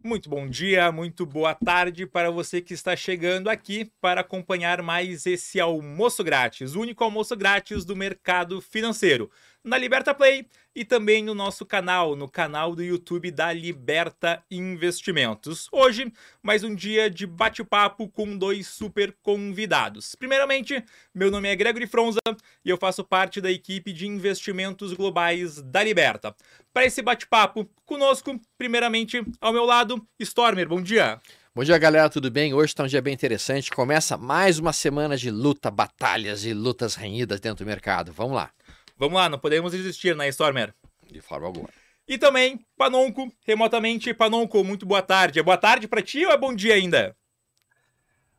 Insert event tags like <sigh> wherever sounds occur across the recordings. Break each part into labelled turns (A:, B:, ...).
A: Muito bom dia, muito boa tarde para você que está chegando aqui para acompanhar mais esse almoço grátis, o único almoço grátis do mercado financeiro na Liberta Play e também no nosso canal, no canal do YouTube da Liberta Investimentos. Hoje, mais um dia de bate-papo com dois super convidados. Primeiramente, meu nome é Gregory Fronza e eu faço parte da equipe de investimentos globais da Liberta. Para esse bate-papo conosco, primeiramente, ao meu lado, Stormer, bom dia.
B: Bom dia, galera, tudo bem? Hoje está um dia bem interessante. Começa mais uma semana de luta, batalhas e lutas renhidas dentro do mercado. Vamos lá.
A: Vamos lá, não podemos desistir, né, Stormer?
B: De forma alguma.
A: E também, Panonco, remotamente. Panonco, muito boa tarde. É boa tarde para ti ou é bom dia ainda?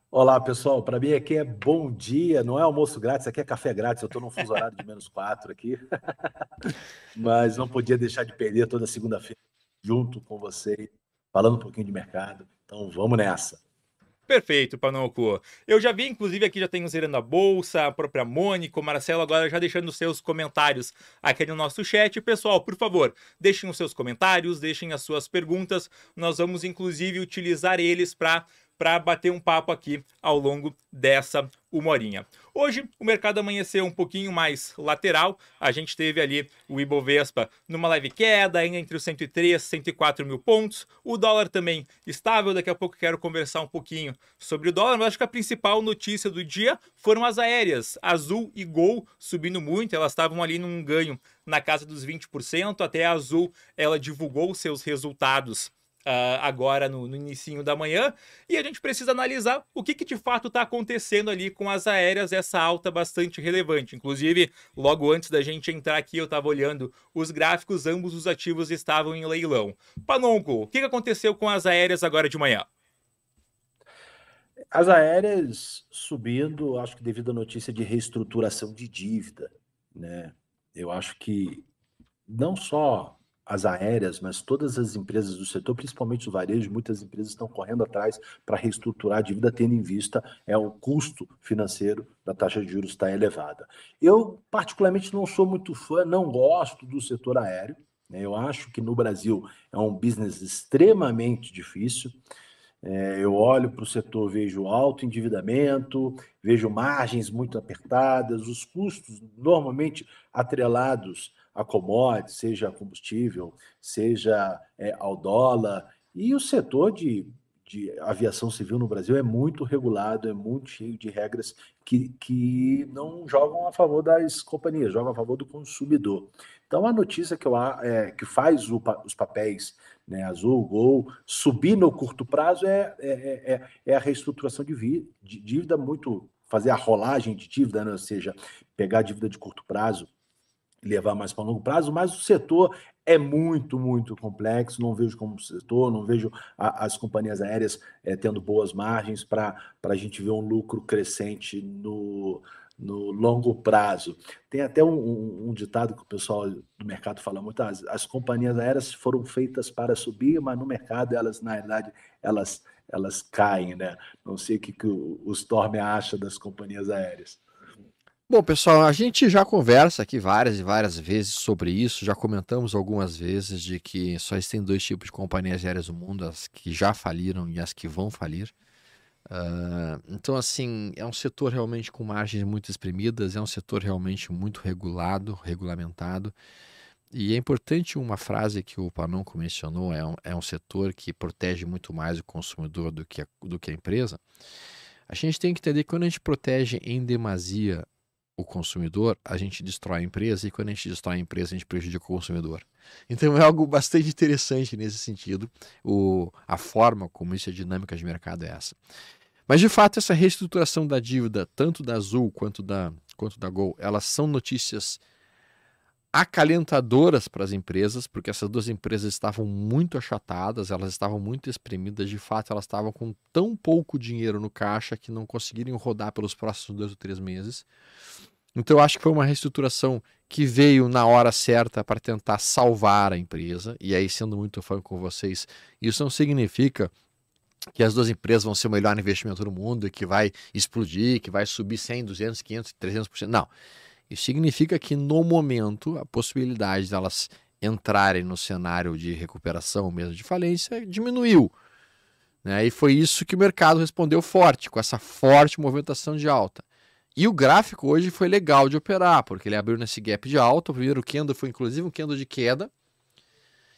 C: Olá, pessoal. Para mim aqui é bom dia, não é almoço grátis, aqui é café grátis. Eu estou num fuso horário de menos quatro aqui. <laughs> Mas não podia deixar de perder toda segunda-feira junto com vocês, falando um pouquinho de mercado. Então vamos nessa.
A: Perfeito, Panoco. Eu já vi, inclusive, aqui já tem o Zerando a Bolsa, a própria Mônica, o Marcelo, agora já deixando seus comentários aqui no nosso chat. Pessoal, por favor, deixem os seus comentários, deixem as suas perguntas. Nós vamos, inclusive, utilizar eles para para bater um papo aqui ao longo dessa uma horinha. Hoje o mercado amanheceu um pouquinho mais lateral. A gente teve ali o Ibovespa numa leve queda, ainda entre os 103 e 104 mil pontos. O dólar também estável. Daqui a pouco quero conversar um pouquinho sobre o dólar, mas acho que a principal notícia do dia foram as aéreas. Azul e Gol subindo muito, elas estavam ali num ganho na casa dos 20%. Até a Azul ela divulgou seus resultados Uh, agora no, no início da manhã e a gente precisa analisar o que, que de fato está acontecendo ali com as aéreas, essa alta bastante relevante. Inclusive, logo antes da gente entrar aqui, eu estava olhando os gráficos, ambos os ativos estavam em leilão. Panonco, o que, que aconteceu com as aéreas agora de manhã?
C: As aéreas subindo, acho que devido à notícia de reestruturação de dívida, né? Eu acho que não só as aéreas, mas todas as empresas do setor, principalmente o varejo, muitas empresas estão correndo atrás para reestruturar a dívida, tendo em vista é o custo financeiro da taxa de juros está elevada. Eu, particularmente, não sou muito fã, não gosto do setor aéreo. Né? Eu acho que no Brasil é um business extremamente difícil. É, eu olho para o setor, vejo alto endividamento, vejo margens muito apertadas, os custos normalmente atrelados a commodities, seja combustível, seja é, ao dólar. E o setor de, de aviação civil no Brasil é muito regulado, é muito cheio de regras que, que não jogam a favor das companhias, jogam a favor do consumidor. Então, a notícia que, eu, é, que faz o, os papéis né, azul, gol, subir no curto prazo é, é, é, é, é a reestruturação de, vi, de dívida, muito fazer a rolagem de dívida, né, ou seja, pegar dívida de curto prazo levar mais para longo prazo, mas o setor é muito, muito complexo. Não vejo como setor, não vejo a, as companhias aéreas é, tendo boas margens para a gente ver um lucro crescente no, no longo prazo. Tem até um, um, um, ditado que o pessoal do mercado fala muito: as, as companhias aéreas foram feitas para subir, mas no mercado elas, na realidade, elas, elas caem, né? Não sei o que, que o, o Storm acha das companhias aéreas.
B: Bom, pessoal, a gente já conversa aqui várias e várias vezes sobre isso, já comentamos algumas vezes de que só existem dois tipos de companhias aéreas no mundo, as que já faliram e as que vão falir. Uh, então, assim, é um setor realmente com margens muito exprimidas, é um setor realmente muito regulado, regulamentado. E é importante uma frase que o Panonco mencionou: é um, é um setor que protege muito mais o consumidor do que a, do que a empresa. A gente tem que entender que quando a gente protege em demasia o consumidor, a gente destrói a empresa, e quando a gente destrói a empresa, a gente prejudica o consumidor. Então é algo bastante interessante nesse sentido, o, a forma como isso é dinâmica de mercado é essa. Mas de fato, essa reestruturação da dívida, tanto da Azul quanto da, quanto da Gol, elas são notícias acalentadoras para as empresas, porque essas duas empresas estavam muito achatadas, elas estavam muito espremidas, de fato, elas estavam com tão pouco dinheiro no caixa que não conseguiriam rodar pelos próximos dois ou três meses. Então, eu acho que foi uma reestruturação que veio na hora certa para tentar salvar a empresa. E aí, sendo muito fã com vocês, isso não significa que as duas empresas vão ser o melhor investimento do mundo e que vai explodir, que vai subir 100, 200, 500, 300%. Não. Isso significa que no momento a possibilidade delas entrarem no cenário de recuperação, mesmo de falência, diminuiu. Né? E foi isso que o mercado respondeu forte, com essa forte movimentação de alta. E o gráfico hoje foi legal de operar, porque ele abriu nesse gap de alta. O primeiro candle foi inclusive um candle de queda.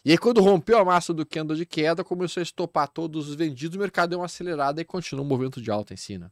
B: E aí, quando rompeu a massa do candle de queda, começou a estopar todos os vendidos, o mercado deu uma acelerada e continuou um movimento de alta em si. Né?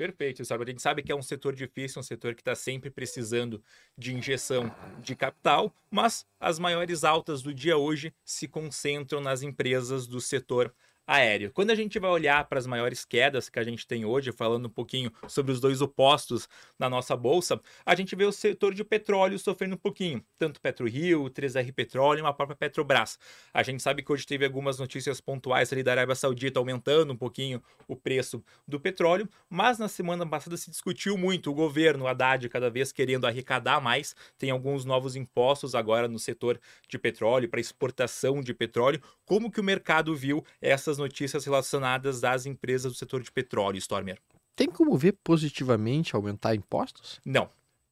A: Perfeito, sabe? A gente sabe que é um setor difícil, um setor que está sempre precisando de injeção de capital, mas as maiores altas do dia hoje se concentram nas empresas do setor aéreo. Quando a gente vai olhar para as maiores quedas que a gente tem hoje, falando um pouquinho sobre os dois opostos na nossa bolsa, a gente vê o setor de petróleo sofrendo um pouquinho, tanto PetroRio, 3R Petróleo e a própria Petrobras. A gente sabe que hoje teve algumas notícias pontuais ali da Arábia Saudita aumentando um pouquinho o preço do petróleo, mas na semana passada se discutiu muito o governo Haddad cada vez querendo arrecadar mais, tem alguns novos impostos agora no setor de petróleo para exportação de petróleo. Como que o mercado viu essas notícias relacionadas das empresas do setor de petróleo, Stormer.
B: Tem como ver positivamente aumentar impostos?
A: Não.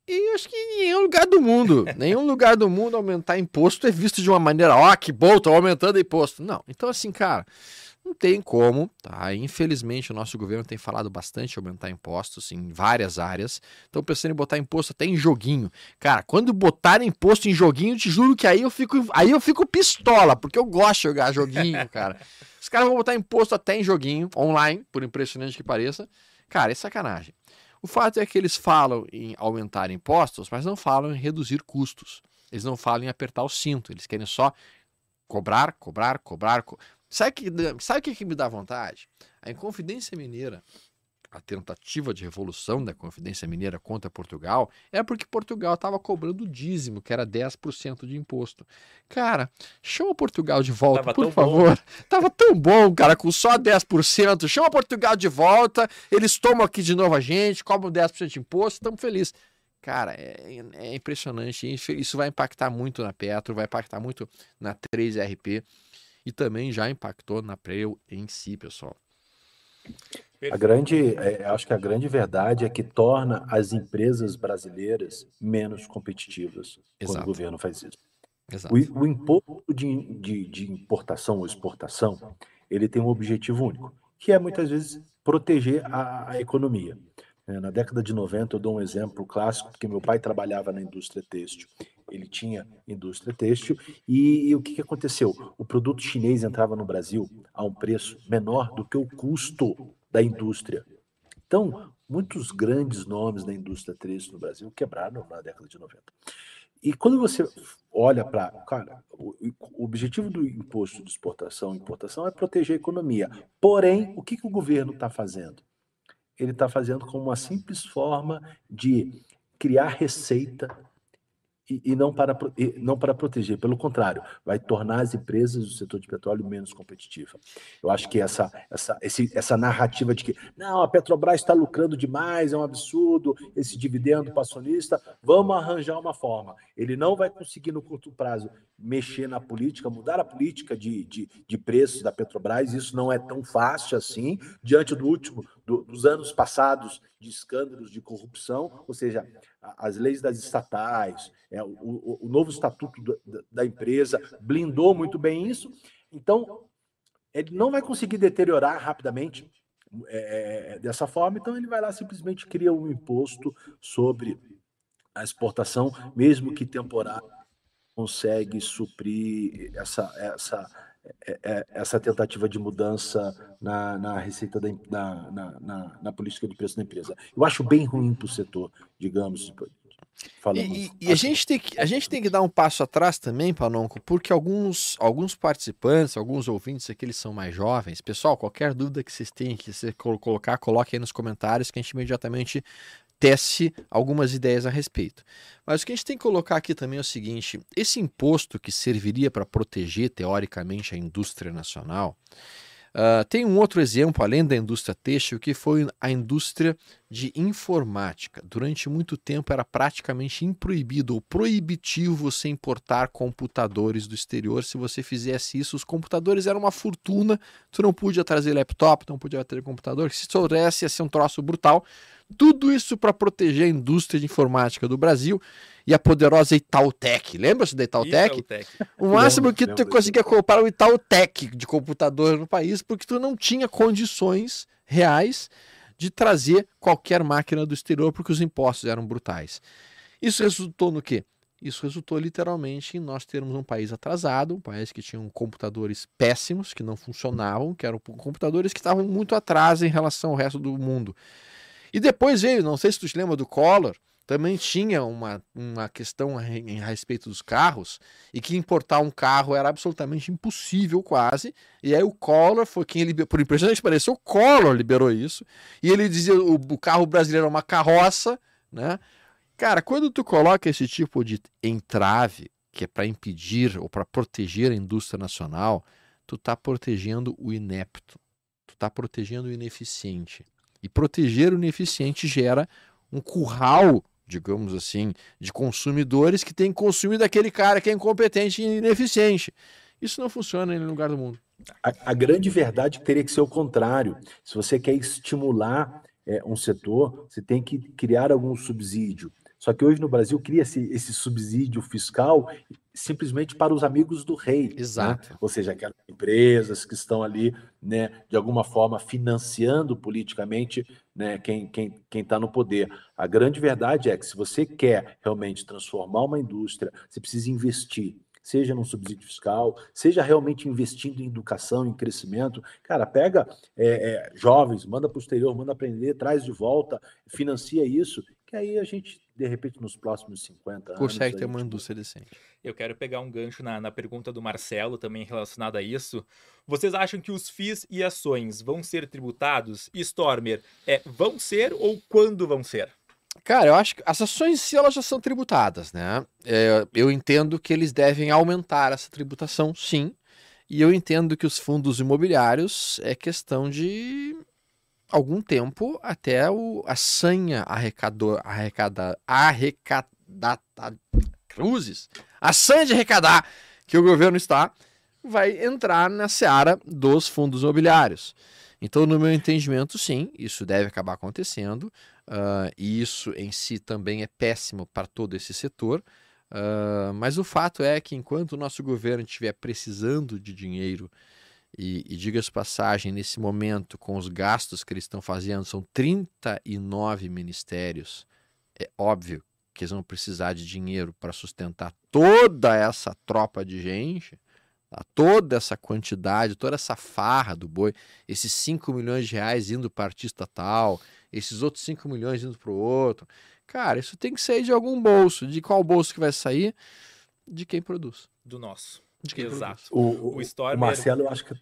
B: E acho que em nenhum lugar do mundo, <laughs> nenhum lugar do mundo aumentar imposto é visto de uma maneira, ó, oh, que bom, tô aumentando imposto. Não. Então, assim, cara, não tem como, tá? Infelizmente, o nosso governo tem falado bastante aumentar impostos em várias áreas. Estão pensando em botar imposto até em joguinho. Cara, quando botar imposto em joguinho, te juro que aí eu fico, aí eu fico pistola, porque eu gosto de jogar joguinho, <laughs> cara. Os caras vão botar imposto até em joguinho, online, por impressionante que pareça. Cara, é sacanagem. O fato é que eles falam em aumentar impostos, mas não falam em reduzir custos. Eles não falam em apertar o cinto. Eles querem só cobrar, cobrar, cobrar. Co... Sabe o que, sabe que, que me dá vontade? A Inconfidência Mineira a tentativa de revolução da Confidência Mineira contra Portugal é porque Portugal estava cobrando dízimo, que era 10% de imposto. Cara, chama Portugal de volta, tava por favor. Bom. <laughs> Tava tão bom, cara, com só 10%. Chama Portugal de volta, eles tomam aqui de novo a gente, cobram 10% de imposto, estamos felizes. Cara, é, é, impressionante. Isso vai impactar muito na Petro, vai impactar muito na 3RP e também já impactou na Preu em si, pessoal.
C: A grande, é, acho que a grande verdade é que torna as empresas brasileiras menos competitivas Exato. quando o governo faz isso. O, o, imposto de, de, de, importação ou exportação, ele tem um objetivo único, que é muitas vezes proteger a, a economia. É, na década de 90, eu dou um exemplo clássico, porque meu pai trabalhava na indústria têxtil. Ele tinha indústria têxtil e, e o que, que aconteceu? O produto chinês entrava no Brasil a um preço menor do que o custo da indústria. Então, muitos grandes nomes da indústria têxtil no Brasil quebraram na década de 90. E quando você olha para. Cara, o, objetivo do imposto de exportação e importação é proteger a economia. Porém, o que, que o governo está fazendo? Ele está fazendo como uma simples forma de criar receita e, e, não, para, e não para proteger, pelo contrário, vai tornar as empresas do setor de petróleo menos competitivas. Eu acho que essa, essa, esse, essa narrativa de que não, a Petrobras está lucrando demais, é um absurdo, esse dividendo passionista, vamos arranjar uma forma. Ele não vai conseguir no curto prazo mexer na política, mudar a política de, de, de preços da Petrobras, isso não é tão fácil assim, diante do último, do, dos anos passados de escândalos de corrupção, ou seja, as leis das estatais, é, o, o, o, novo estatuto da, da empresa blindou muito bem isso, então ele não vai conseguir deteriorar rapidamente é, é dessa forma, então ele vai lá simplesmente cria um imposto sobre a exportação, mesmo que temporário consegue suprir essa, essa, é, é, essa tentativa de mudança na, na receita da, na, na, na, política de preço da empresa. Eu acho bem ruim para o setor, digamos.
B: E, e, a, gente tem que, a gente tem que dar um passo atrás também, Panonco, porque alguns, alguns participantes, alguns ouvintes aqui, eles são mais jovens. Pessoal, qualquer dúvida que vocês tenham que você colocar, coloque aí nos comentários que a gente imediatamente teste algumas ideias a respeito. Mas o que a gente tem que colocar aqui também é o seguinte: esse imposto que serviria para proteger teoricamente a indústria nacional, Uh, tem um outro exemplo, além da indústria têxtil, que foi a indústria de informática. Durante muito tempo era praticamente improibido ou proibitivo você importar computadores do exterior. Se você fizesse isso, os computadores eram uma fortuna, tu não podia trazer laptop, não podia ter computador. Se soubesse, ia ser um troço brutal. Tudo isso para proteger a indústria de informática do Brasil. E a poderosa Itautec. Lembra-se da Itautec? Itautec. O máximo que tu conseguia comprar o Itautec de computador no país, porque tu não tinha condições reais de trazer qualquer máquina do exterior, porque os impostos eram brutais. Isso resultou no quê? Isso resultou literalmente em nós termos um país atrasado, um país que tinha computadores péssimos, que não funcionavam, que eram computadores que estavam muito atrás em relação ao resto do mundo. E depois veio, não sei se tu te lembra do Collor, também tinha uma, uma questão a, em, respeito dos carros, e que importar um carro era absolutamente impossível quase, e aí o Collor foi quem liberou, por impressionante que pareça, o Collor liberou isso, e ele dizia o, o carro brasileiro é uma carroça, né? Cara, quando tu coloca esse tipo de entrave, que é para impedir ou para proteger a indústria nacional, tu está protegendo o inepto, tu está protegendo o ineficiente. E proteger o ineficiente gera um curral, digamos assim, de consumidores que tem consumido aquele cara que é incompetente e ineficiente. Isso não funciona em nenhum lugar do mundo.
C: A, a grande verdade teria que ser o contrário. Se você quer estimular é, um setor, você tem que criar algum subsídio. Só que hoje no Brasil cria-se esse subsídio fiscal simplesmente para os amigos do rei. Né?
B: Exato.
C: Né? Ou seja, aquelas empresas que estão ali, né, de alguma forma, financiando politicamente né, quem está quem, quem tá no poder. A grande verdade é que se você quer realmente transformar uma indústria, você precisa investir seja num subsídio fiscal, seja realmente investindo em educação, em crescimento. Cara, pega é, é, jovens, manda para o exterior, manda aprender, traz de volta, financia isso, que aí a gente de repente, nos próximos 50 anos.
B: Consegue ter uma indústria decente.
A: Eu quero pegar um gancho na, na pergunta do Marcelo, também relacionada a isso. Vocês acham que os FIIs e ações vão ser tributados? Stormer, é, vão ser ou quando vão ser?
B: Cara, eu acho que as ações si elas já são tributadas, né? É, eu entendo que eles devem aumentar essa tributação, sim. E eu entendo que os fundos imobiliários é questão de algum tempo até o, a sanha arrecador, arrecada, arrecadada, cruzes, a sanha de arrecadar que o governo está, vai entrar na seara dos fundos imobiliários. Então, no meu entendimento, sim, isso deve acabar acontecendo, uh, e isso em si também é péssimo para todo esse setor. Uh, mas o fato é que enquanto o nosso governo estiver precisando de dinheiro e, e diga-se passagem, nesse momento, com os gastos que eles estão fazendo, são 39 ministérios. É óbvio que eles vão precisar de dinheiro para sustentar toda essa tropa de gente, tá? toda essa quantidade, toda essa farra do boi, esses 5 milhões de reais indo para artista tal, esses outros 5 milhões indo para o outro. Cara, isso tem que sair de algum bolso. De qual bolso que vai sair? De quem produz.
A: Do nosso.
C: Exato. O, o, o, Stormer... o Marcelo, eu acho que.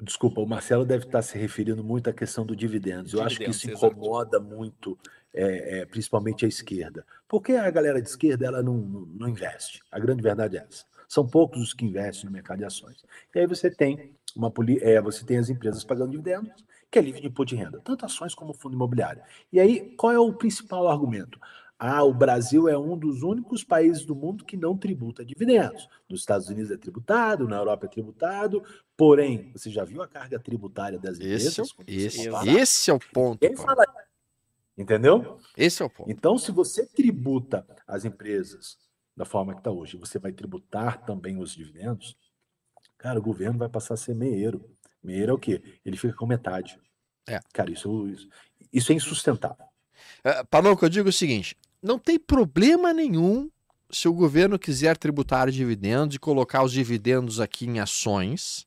C: Desculpa, o Marcelo deve estar se referindo muito à questão do dividendos. Eu acho que isso incomoda muito, é, é, principalmente a esquerda. Porque a galera de esquerda ela não, não, não, investe. A grande verdade é essa. São poucos os que investem no mercado de ações. E aí você tem uma é, você tem as empresas pagando dividendos, que é livre de imposto de renda, tanto ações como fundo imobiliário. E aí, qual é o principal argumento? Ah, o Brasil é um dos únicos países do mundo que não tributa dividendos. Nos Estados Unidos é tributado, na Europa é tributado, porém, você já viu a carga tributária das
B: empresas? Esse, esse, esse é o ponto. Quem fala
C: Entendeu?
B: Esse é o ponto.
C: Então, se você tributa as empresas da forma que está hoje, você vai tributar também os dividendos, cara, o governo vai passar a ser meieiro. Meieiro é o quê? Ele fica com metade. É. Cara, isso, isso, isso é insustentável.
B: Uh, Palouco, eu digo o seguinte: não tem problema nenhum se o governo quiser tributar dividendos e colocar os dividendos aqui em ações,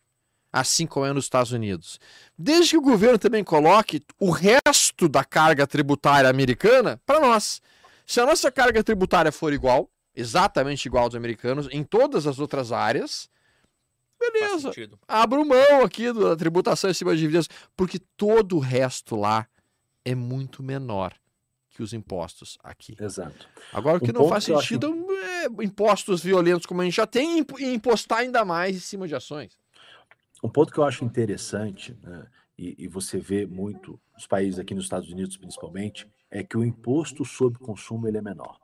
B: assim como é nos Estados Unidos. Desde que o governo também coloque o resto da carga tributária americana para nós. Se a nossa carga tributária for igual, exatamente igual aos americanos, em todas as outras áreas, beleza. Abro mão aqui da tributação em cima de dividendos, porque todo o resto lá é muito menor que os impostos aqui.
C: Exato.
B: Agora, o que um não faz sentido acho... é impostos violentos como a gente já tem e impostar ainda mais em cima de ações.
C: Um ponto que eu acho interessante, né, e, e, você vê muito nos países aqui nos Estados Unidos principalmente, é que o imposto sobre consumo ele é menor.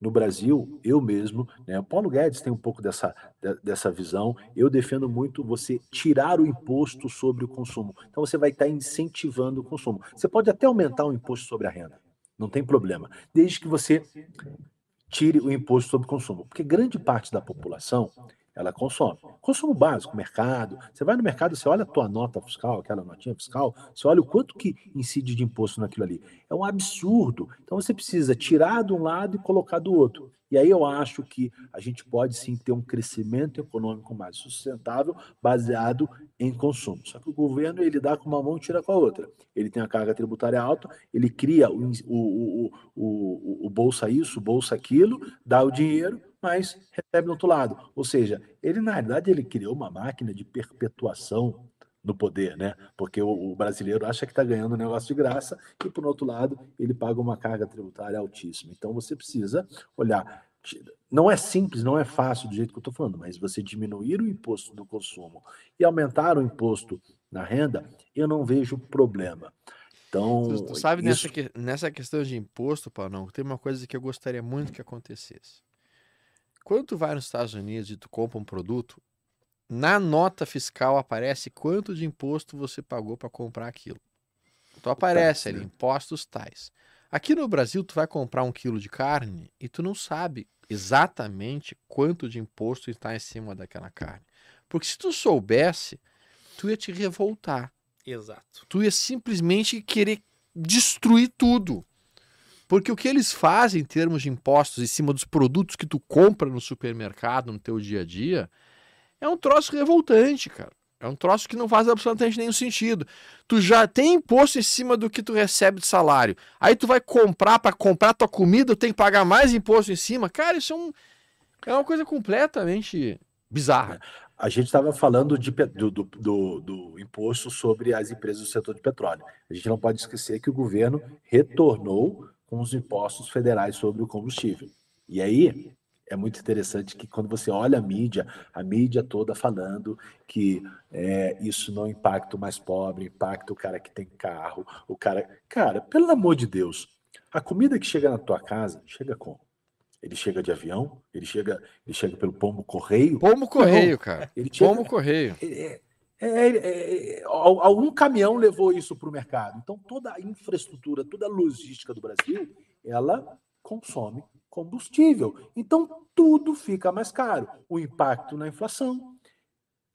C: No Brasil, eu mesmo, né, o Paulo Guedes tem um pouco dessa, dessa visão, eu defendo muito você tirar o imposto sobre o consumo. Então você vai estar incentivando o consumo. Você pode até aumentar o imposto sobre a renda, não tem problema. Desde que você tire o imposto sobre consumo, porque grande parte da população ela consome. Consumo básico, mercado. Você vai no mercado, você olha a tua nota fiscal, aquela notinha fiscal, você olha o quanto que incide de imposto naquilo ali. É um absurdo. Então você precisa tirar de um lado e colocar do outro. E aí eu acho que a gente pode sim ter um crescimento econômico mais sustentável baseado em consumo. Só que o governo ele dá com uma mão e tira com a outra. Ele tem a carga tributária alta, ele cria o, o, o, o, o bolsa isso, bolsa aquilo, dá o dinheiro, mas recebe do outro lado. Ou seja, ele, na realidade, ele criou uma máquina de perpetuação no poder, né? Porque o, o brasileiro acha que está ganhando um negócio de graça e, por outro lado, ele paga uma carga tributária altíssima. Então, você precisa olhar. Não é simples, não é fácil do jeito que eu estou falando, mas você diminuir o imposto do consumo e aumentar o imposto na renda, eu não vejo problema. Então,
B: tu, tu sabe isso... nessa, nessa questão de imposto, Paulo, tem uma coisa que eu gostaria muito que acontecesse. Quando tu vai nos Estados Unidos e tu compra um produto, na nota fiscal aparece quanto de imposto você pagou para comprar aquilo. Então aparece ali, impostos tais. Aqui no Brasil, tu vai comprar um quilo de carne e tu não sabe exatamente quanto de imposto está em cima daquela carne. Porque se tu soubesse, tu ia te revoltar.
A: Exato.
B: Tu ia simplesmente querer destruir tudo. Porque o que eles fazem em termos de impostos em cima dos produtos que tu compra no supermercado, no teu dia a dia, é um troço revoltante, cara. É um troço que não faz absolutamente nenhum sentido. Tu já tem imposto em cima do que tu recebe de salário. Aí tu vai comprar para comprar tua comida, tu tem que pagar mais imposto em cima. Cara, isso é, um, é uma coisa completamente bizarra.
C: A gente estava falando de, do, do, do, do, imposto sobre as empresas do setor de petróleo. A gente não pode esquecer que o governo retornou com os impostos federais sobre o combustível. E aí é muito interessante que quando você olha a mídia, a mídia toda falando que é, isso não impacta o mais pobre, impacta o cara que tem carro, o cara. Cara, pelo amor de Deus, a comida que chega na tua casa chega com. Ele chega de avião, ele chega, ele chega pelo pombo correio.
B: Pombo correio, não, cara. Ele chega, pombo correio.
C: É, é, é, é, algum caminhão levou isso para o mercado. Então, toda a infraestrutura, toda a logística do Brasil, ela consome combustível. Então, tudo fica mais caro. O impacto na inflação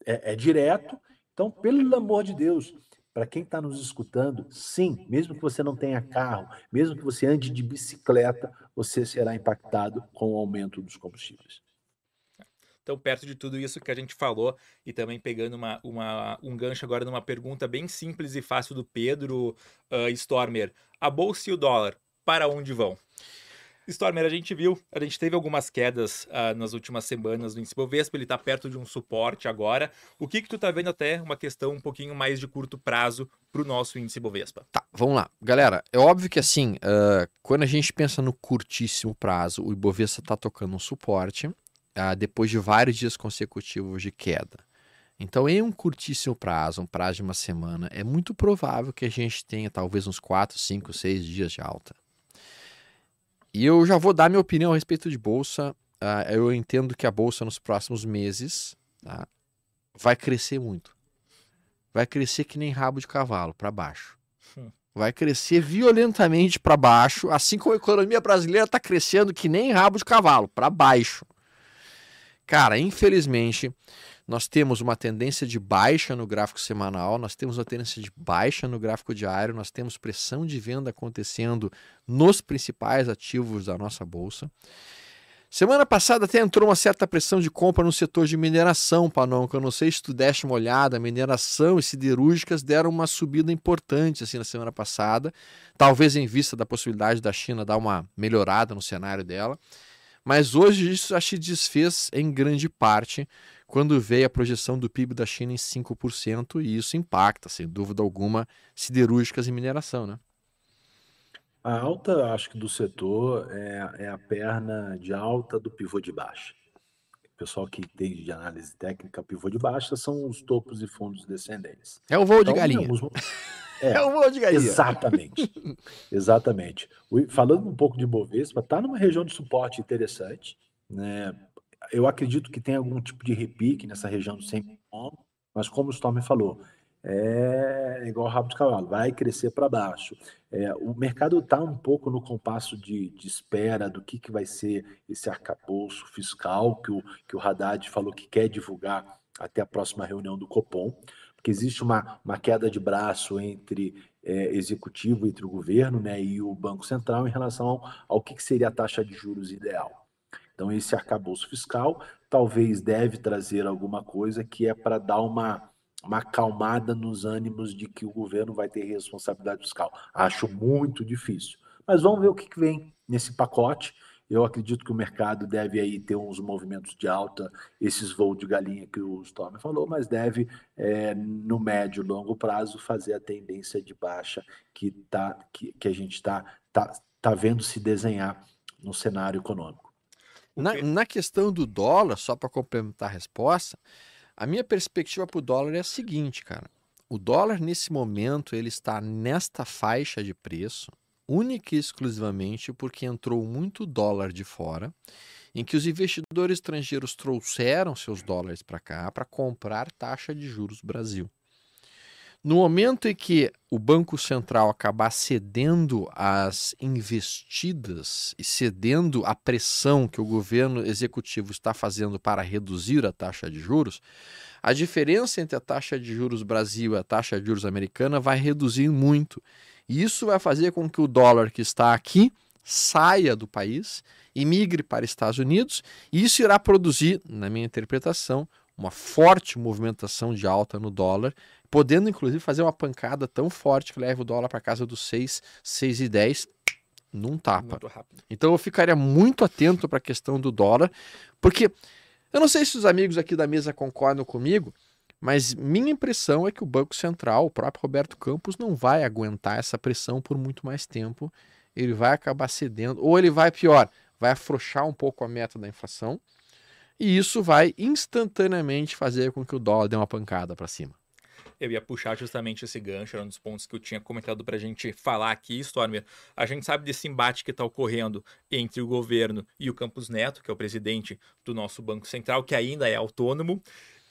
C: é, é direto. Então, pelo amor de Deus, para quem está nos escutando, sim, mesmo que você não tenha carro, mesmo que você ande de bicicleta, você será impactado com o aumento dos combustíveis.
A: Então, perto de tudo isso que a gente falou, e também pegando uma, uma, um gancho agora numa pergunta bem simples e fácil do Pedro uh, Stormer: a bolsa e o dólar, para onde vão? Stormer, a gente viu, a gente teve algumas quedas uh, nas últimas semanas no índice Bovespa, ele está perto de um suporte agora. O que que tu está vendo até uma questão um pouquinho mais de curto prazo para o nosso índice Bovespa?
B: Tá, vamos lá. Galera, é óbvio que assim, uh, quando a gente pensa no curtíssimo prazo, o Ibovespa está tocando um suporte, ah, depois de vários dias consecutivos de queda. Então, em um curtíssimo prazo, um prazo de uma semana, é muito provável que a gente tenha talvez uns 4, 5, 6 dias de alta. E eu já vou dar minha opinião a respeito de bolsa. Uh, eu entendo que a bolsa nos próximos meses tá, vai crescer muito. Vai crescer que nem rabo de cavalo, para baixo. Hum. Vai crescer violentamente para baixo, assim como a economia brasileira está crescendo que nem rabo de cavalo, para baixo. Cara, infelizmente, nós temos uma tendência de baixa no gráfico semanal, nós temos uma tendência de baixa no gráfico diário, nós temos pressão de venda acontecendo nos principais ativos da nossa bolsa. Semana passada até entrou uma certa pressão de compra no setor de mineração, Panon, que eu não sei se tu deste uma olhada, mineração e siderúrgicas deram uma subida importante assim na semana passada, talvez em vista da possibilidade da China dar uma melhorada no cenário dela. Mas hoje isso acho que desfez em grande parte quando veio a projeção do PIB da China em 5%, e isso impacta, sem dúvida alguma, siderúrgicas e mineração, né?
C: A alta, acho que do setor é, é a perna de alta do pivô de baixa. O pessoal que entende de análise técnica, pivô de baixa são os topos e fundos descendentes.
B: É o voo então, de galinha. <laughs>
C: É, é o voo de galinha. Exatamente. exatamente. Falando um pouco de Bovespa, está numa região de suporte interessante. Né? Eu acredito que tem algum tipo de repique nessa região do 100 mas como o Storm falou, é igual rabo de cavalo, vai crescer para baixo. É, o mercado está um pouco no compasso de, de espera do que, que vai ser esse arcabouço fiscal que o, que o Haddad falou que quer divulgar até a próxima reunião do Copom, porque existe uma, uma queda de braço entre é, executivo, entre o governo né, e o Banco Central em relação ao, ao que, que seria a taxa de juros ideal. Então, esse arcabouço fiscal talvez deve trazer alguma coisa que é para dar uma uma acalmada nos ânimos de que o governo vai ter responsabilidade fiscal. Acho muito difícil. Mas vamos ver o que, vem nesse pacote. Eu acredito que o mercado deve aí ter uns movimentos de alta, esses voos de galinha que o Storm falou, mas deve, é, no médio e longo prazo, fazer a tendência de baixa que, tá, que, que a gente está tá, tá vendo se desenhar no cenário econômico.
B: Na, na questão do dólar, só para complementar a resposta, a minha perspectiva para o dólar é a seguinte, cara. O dólar nesse momento ele está nesta faixa de preço única e exclusivamente porque entrou muito dólar de fora, em que os investidores estrangeiros trouxeram seus dólares para cá para comprar taxa de juros Brasil. No momento em que o Banco Central acabar cedendo às investidas e cedendo à pressão que o governo executivo está fazendo para reduzir a taxa de juros, a diferença entre a taxa de juros Brasil e a taxa de juros americana vai reduzir muito. E isso vai fazer com que o dólar que está aqui saia do país e migre para Estados Unidos, e isso irá produzir, na minha interpretação, uma forte movimentação de alta no dólar, podendo inclusive fazer uma pancada tão forte que leva o dólar para casa dos 6, 6 e 10 num tapa. Então eu ficaria muito atento para a questão do dólar, porque eu não sei se os amigos aqui da mesa concordam comigo, mas minha impressão é que o Banco Central, o próprio Roberto Campos, não vai aguentar essa pressão por muito mais tempo. Ele vai acabar cedendo, ou ele vai pior, vai afrouxar um pouco a meta da inflação, e isso vai instantaneamente fazer com que o dólar dê uma pancada para cima.
A: Eu ia puxar justamente esse gancho, era um dos pontos que eu tinha comentado para a gente falar aqui, Stormer. A gente sabe desse embate que está ocorrendo entre o governo e o Campos Neto, que é o presidente do nosso Banco Central, que ainda é autônomo.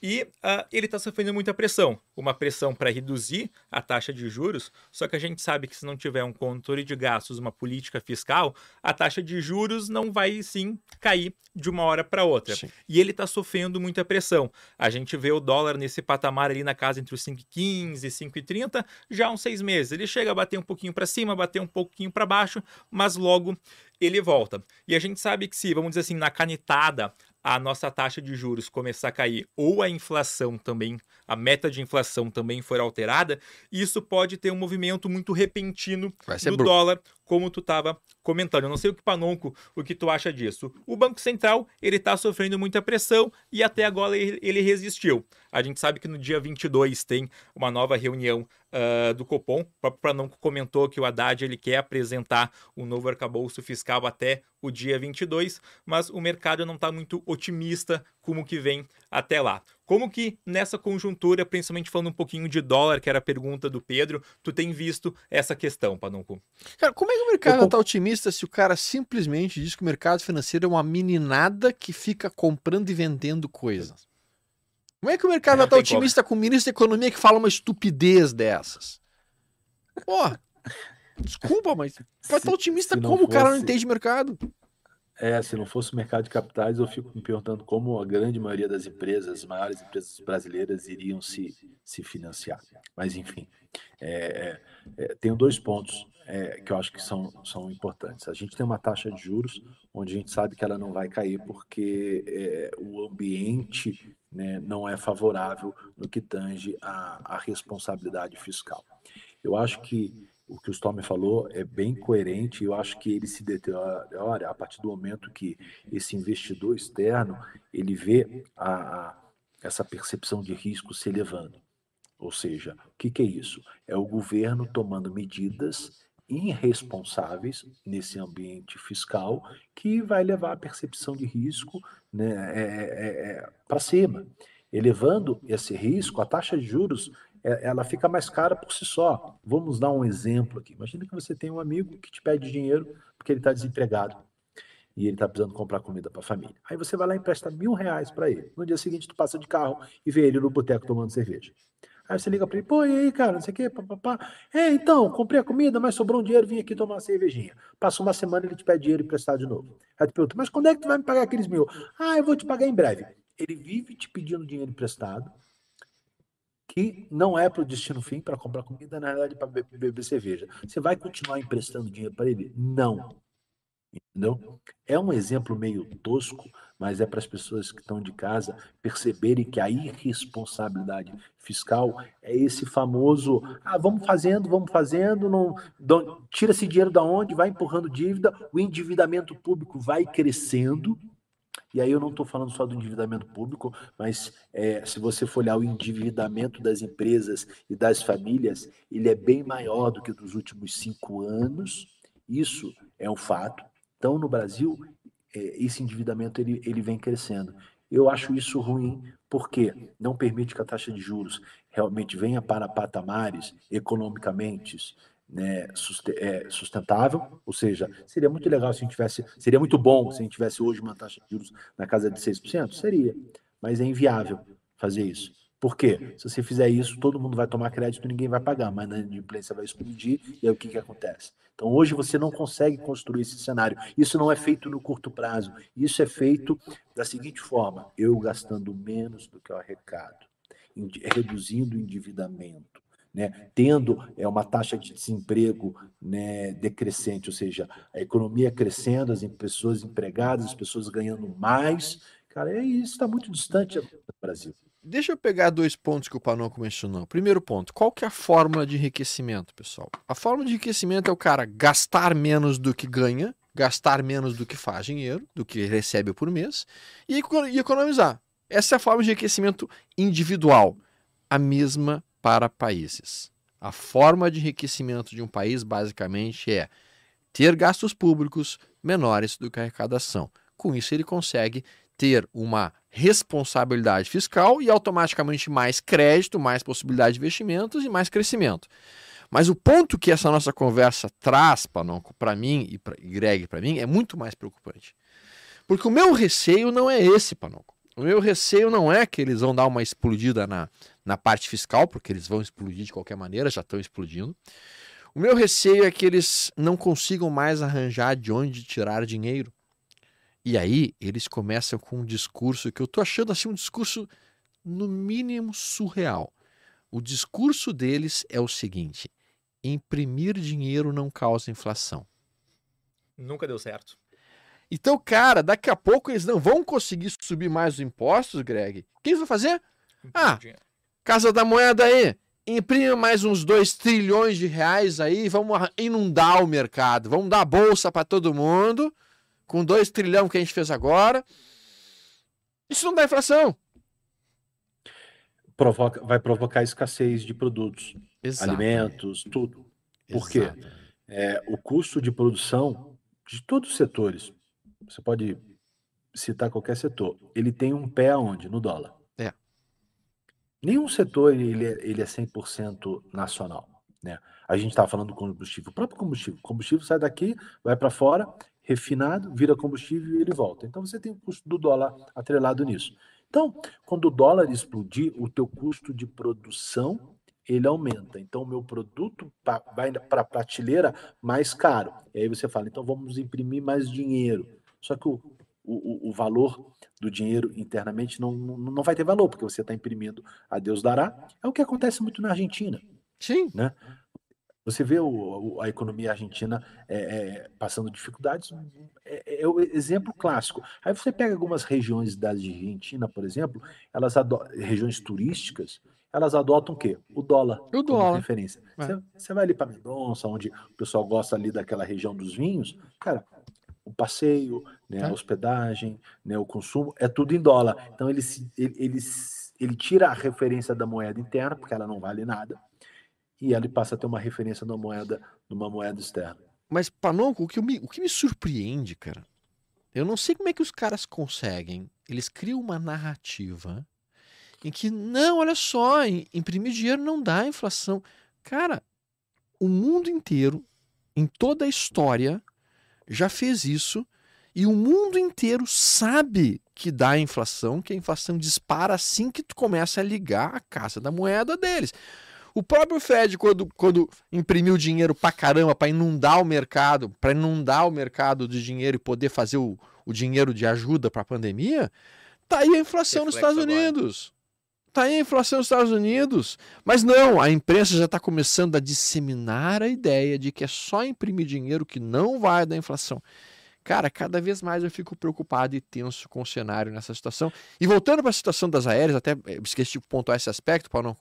A: E uh, ele está sofrendo muita pressão, uma pressão para reduzir a taxa de juros. Só que a gente sabe que se não tiver um controle de gastos, uma política fiscal, a taxa de juros não vai sim cair de uma hora para outra. Sim. E ele está sofrendo muita pressão. A gente vê o dólar nesse patamar ali na casa entre os 5,15 e 5,30 já há uns seis meses. Ele chega a bater um pouquinho para cima, bater um pouquinho para baixo, mas logo ele volta. E a gente sabe que se, vamos dizer assim, na canetada, a nossa taxa de juros começar a cair ou a inflação também, a meta de inflação também for alterada, isso pode ter um movimento muito repentino do dólar, como tu estava comentando. Eu não sei o que Panonco, o que tu acha disso. O Banco Central, ele está sofrendo muita pressão e até agora ele, resistiu. A gente sabe que no dia 22 tem uma nova reunião uh, do Copom. O próprio Panonco comentou que o Haddad ele quer apresentar um novo arcabouço fiscal até o dia 22, mas o mercado não está muito otimista como que vem até lá. Como que nessa conjuntura, principalmente falando um pouquinho de dólar, que era a pergunta do Pedro, tu tem visto essa questão, Panonco?
B: Cara, como é que o mercado está otimista se o cara simplesmente diz que o mercado financeiro é uma meninada que fica comprando e vendendo coisas? Como é que o mercado está otimista como. com o ministro da Economia que fala uma estupidez dessas? Porra, desculpa, mas <laughs> vai estar otimista como fosse... o cara não entende mercado?
C: É, se não fosse o mercado de capitais, eu fico me perguntando como a grande maioria das empresas, as maiores empresas brasileiras, iriam se, se financiar. Mas, enfim, é, é, é tenho dois pontos é, que eu acho que são, são importantes. A gente tem uma taxa de juros onde a gente sabe que ela não vai cair porque é, o ambiente né, não é favorável no que tange a responsabilidade fiscal. Eu acho que o que o Storm falou é bem coerente. Eu acho que ele se deteriora a partir do momento que esse investidor externo ele vê a, a, essa percepção de risco se elevando. Ou seja, o que, que é isso? É o governo tomando medidas irresponsáveis nesse ambiente fiscal que vai levar a percepção de risco né, é, é, é, para cima. Elevando esse risco, a taxa de juros é, ela fica mais cara por si só. Vamos dar um exemplo aqui. Imagina que você tem um amigo que te pede dinheiro porque ele está desempregado e ele está precisando comprar comida para a família. Aí você vai lá e empresta mil reais para ele. No dia seguinte, tu passa de carro e vê ele no boteco tomando cerveja. Aí você liga para ele, pô, e aí, cara, não sei o quê, papapá. É, então, comprei a comida, mas sobrou um dinheiro, vim aqui tomar uma cervejinha. Passou uma semana, ele te pede dinheiro emprestado de novo. Aí tu pergunta, mas quando é que tu vai me pagar aqueles mil? Ah, eu vou te pagar em breve. Ele vive te pedindo dinheiro emprestado, que não é para o destino fim, para comprar comida, na verdade, para beber, cerveja. Você vai continuar emprestando dinheiro para ele? Não. Entendeu? É um exemplo meio tosco, mas é para as pessoas que estão de casa perceberem que a irresponsabilidade fiscal é esse famoso, ah, vamos fazendo, vamos fazendo, não, tira esse dinheiro da onde, vai empurrando dívida, o endividamento público vai crescendo, e aí eu não estou falando só do endividamento público, mas é, se você for olhar o endividamento das empresas e das famílias, ele é bem maior do que dos últimos cinco anos. Isso é um fato. Então, no Brasil, é, esse endividamento ele, ele vem crescendo. Eu acho isso ruim, porque não permite que a taxa de juros realmente venha para patamares economicamente né, é, sustentável, ou seja, seria muito legal se a gente tivesse, seria muito bom se a gente tivesse hoje uma taxa de juros na casa de 6%, seria, mas é inviável fazer isso. Por quê? Se você fizer isso, todo mundo vai tomar crédito, ninguém vai pagar, mas a inadimplência vai explodir, e aí o que, que acontece? Então hoje você não consegue construir esse cenário. Isso não é feito no curto prazo, isso é feito da seguinte forma: eu gastando menos do que eu arrecado, reduzindo o endividamento, né, tendo é, uma taxa de desemprego né, decrescente, ou seja, a economia crescendo, as pessoas empregadas, as pessoas ganhando mais. Cara, é isso está muito distante do Brasil.
B: Deixa eu pegar dois pontos que o Panoco mencionou. Primeiro ponto, qual que é a fórmula de enriquecimento, pessoal? A fórmula de enriquecimento é o cara gastar menos do que ganha, gastar menos do que faz dinheiro, do que recebe por mês, e economizar. Essa é a forma de enriquecimento individual. A mesma para países. A forma de enriquecimento de um país, basicamente, é ter gastos públicos menores do que a arrecadação. Com isso, ele consegue ter uma responsabilidade fiscal e automaticamente mais crédito, mais possibilidade de investimentos e mais crescimento. Mas o ponto que essa nossa conversa traz para mim e para Greg para mim é muito mais preocupante. Porque o meu receio não é esse, Panoco. O meu receio não é que eles vão dar uma explodida na, na parte fiscal, porque eles vão explodir de qualquer maneira, já estão explodindo. O meu receio é que eles não consigam mais arranjar de onde tirar dinheiro. E aí eles começam com um discurso que eu estou achando assim um discurso no mínimo surreal. O discurso deles é o seguinte: imprimir dinheiro não causa inflação.
A: Nunca deu certo.
B: Então, cara, daqui a pouco eles não vão conseguir subir mais os impostos, Greg. O que eles vão fazer? Ah, Casa da Moeda aí, imprime mais uns 2 trilhões de reais aí, vamos inundar o mercado, vamos dar bolsa para todo mundo, com 2 trilhões que a gente fez agora. Isso não dá inflação.
C: Provoca, vai provocar escassez de produtos, Exato. alimentos, tudo. Por quê? É, o custo de produção de todos os setores, você pode citar qualquer setor, ele tem um pé aonde? No dólar. Nenhum setor ele é, ele é 100% nacional. Né? A gente estava falando do combustível, o próprio combustível. O combustível sai daqui, vai para fora, refinado, vira combustível e ele volta. Então você tem o custo do dólar atrelado nisso. Então, quando o dólar explodir, o teu custo de produção ele aumenta. Então, o meu produto vai para a prateleira mais caro. E aí você fala, então vamos imprimir mais dinheiro. Só que o, o, o valor do dinheiro internamente não, não, vai ter valor, porque você está imprimindo a Deus dará. É o que acontece muito na Argentina.
B: Sim.
C: Né? Você vê o, a economia argentina é, é, passando dificuldades, é, é, o exemplo clássico. Aí você pega algumas regiões da Argentina, por exemplo, elas regiões turísticas, elas adotam o quê? O dólar.
B: O dólar.
C: referência. É. Você, você vai ali para Mendonça, onde o pessoal gosta ali daquela região dos vinhos, cara, o passeio, né, a hospedagem, né, o consumo, é tudo em dólar. Então ele, ele, ele, ele tira a referência da moeda interna, porque ela não vale nada, e ele passa a ter uma referência numa moeda, numa moeda externa.
B: Mas, Panonco, o que, me, o que me surpreende, cara, eu não sei como é que os caras conseguem. Eles criam uma narrativa em que, não, olha só, imprimir dinheiro não dá inflação. Cara, o mundo inteiro, em toda a história, já fez isso e o mundo inteiro sabe que dá inflação, que a inflação dispara assim que tu começa a ligar a casa da moeda deles. O próprio Fed, quando, quando imprimiu dinheiro pra caramba para inundar o mercado, para inundar o mercado de dinheiro e poder fazer o, o dinheiro de ajuda para a pandemia, tá aí a inflação nos Estados agora. Unidos. Tá aí a inflação nos Estados Unidos. Mas não, a imprensa já está começando a disseminar a ideia de que é só imprimir dinheiro que não vai dar inflação. Cara, cada vez mais eu fico preocupado e tenso com o cenário nessa situação. E voltando para a situação das aéreas, até esqueci de pontuar esse aspecto, para não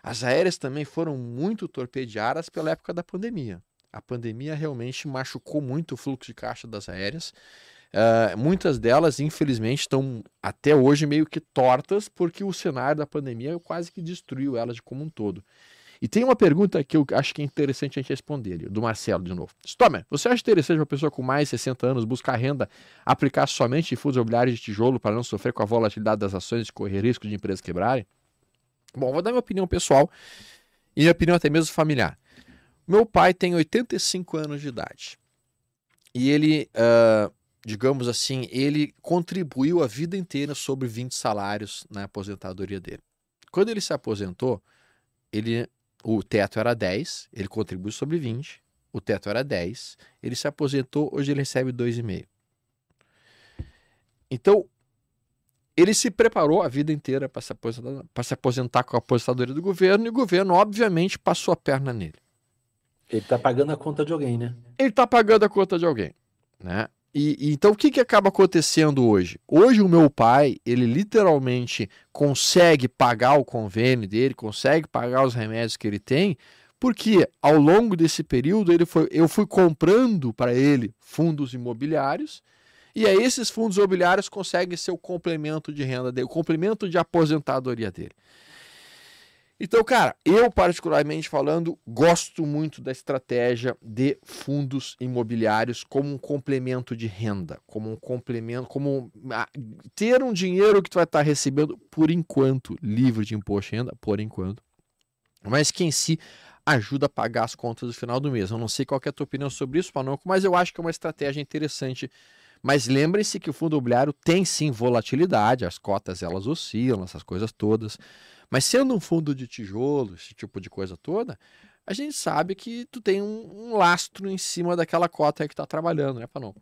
B: as aéreas também foram muito torpedeadas pela época da pandemia. A pandemia realmente machucou muito o fluxo de caixa das aéreas. Uh, muitas delas, infelizmente, estão até hoje meio que tortas, porque o cenário da pandemia quase que destruiu elas de como um todo. E tem uma pergunta que eu acho que é interessante a gente responder, do Marcelo de novo. Stomer, você acha interessante uma pessoa com mais de 60 anos buscar renda aplicar somente fundos imobiliários de tijolo para não sofrer com a volatilidade das ações e correr risco de empresas quebrarem? Bom, vou dar minha opinião pessoal e minha opinião até mesmo familiar. Meu pai tem 85 anos de idade. E ele, uh, digamos assim, ele contribuiu a vida inteira sobre 20 salários na aposentadoria dele. Quando ele se aposentou, ele, o teto era 10, ele contribuiu sobre 20, o teto era 10, ele se aposentou, hoje ele recebe 2,5. Então, ele se preparou a vida inteira para se, aposentar, se aposentar com a aposentadoria do governo e o governo, obviamente, passou a perna nele.
C: Ele está pagando a conta de alguém, né?
B: Ele está pagando a conta de alguém, né? E, então o que, que acaba acontecendo hoje? Hoje o meu pai, ele literalmente consegue pagar o convênio dele, consegue pagar os remédios que ele tem, porque ao longo desse período ele foi, eu fui comprando para ele fundos imobiliários e aí esses fundos imobiliários conseguem ser o complemento de renda dele, o complemento de aposentadoria dele. Então, cara, eu particularmente falando, gosto muito da estratégia de fundos imobiliários como um complemento de renda, como um complemento, como ah, ter um dinheiro que tu vai estar recebendo por enquanto, livre de imposto de renda, por enquanto, mas que em si ajuda a pagar as contas no final do mês. Eu não sei qual é a tua opinião sobre isso, Panoco, mas eu acho que é uma estratégia interessante mas lembrem-se que o fundo imobiliário tem sim volatilidade, as cotas elas oscilam, essas coisas todas. Mas sendo um fundo de tijolo, esse tipo de coisa toda, a gente sabe que tu tem um, um lastro em cima daquela cota que está trabalhando, né, Panon?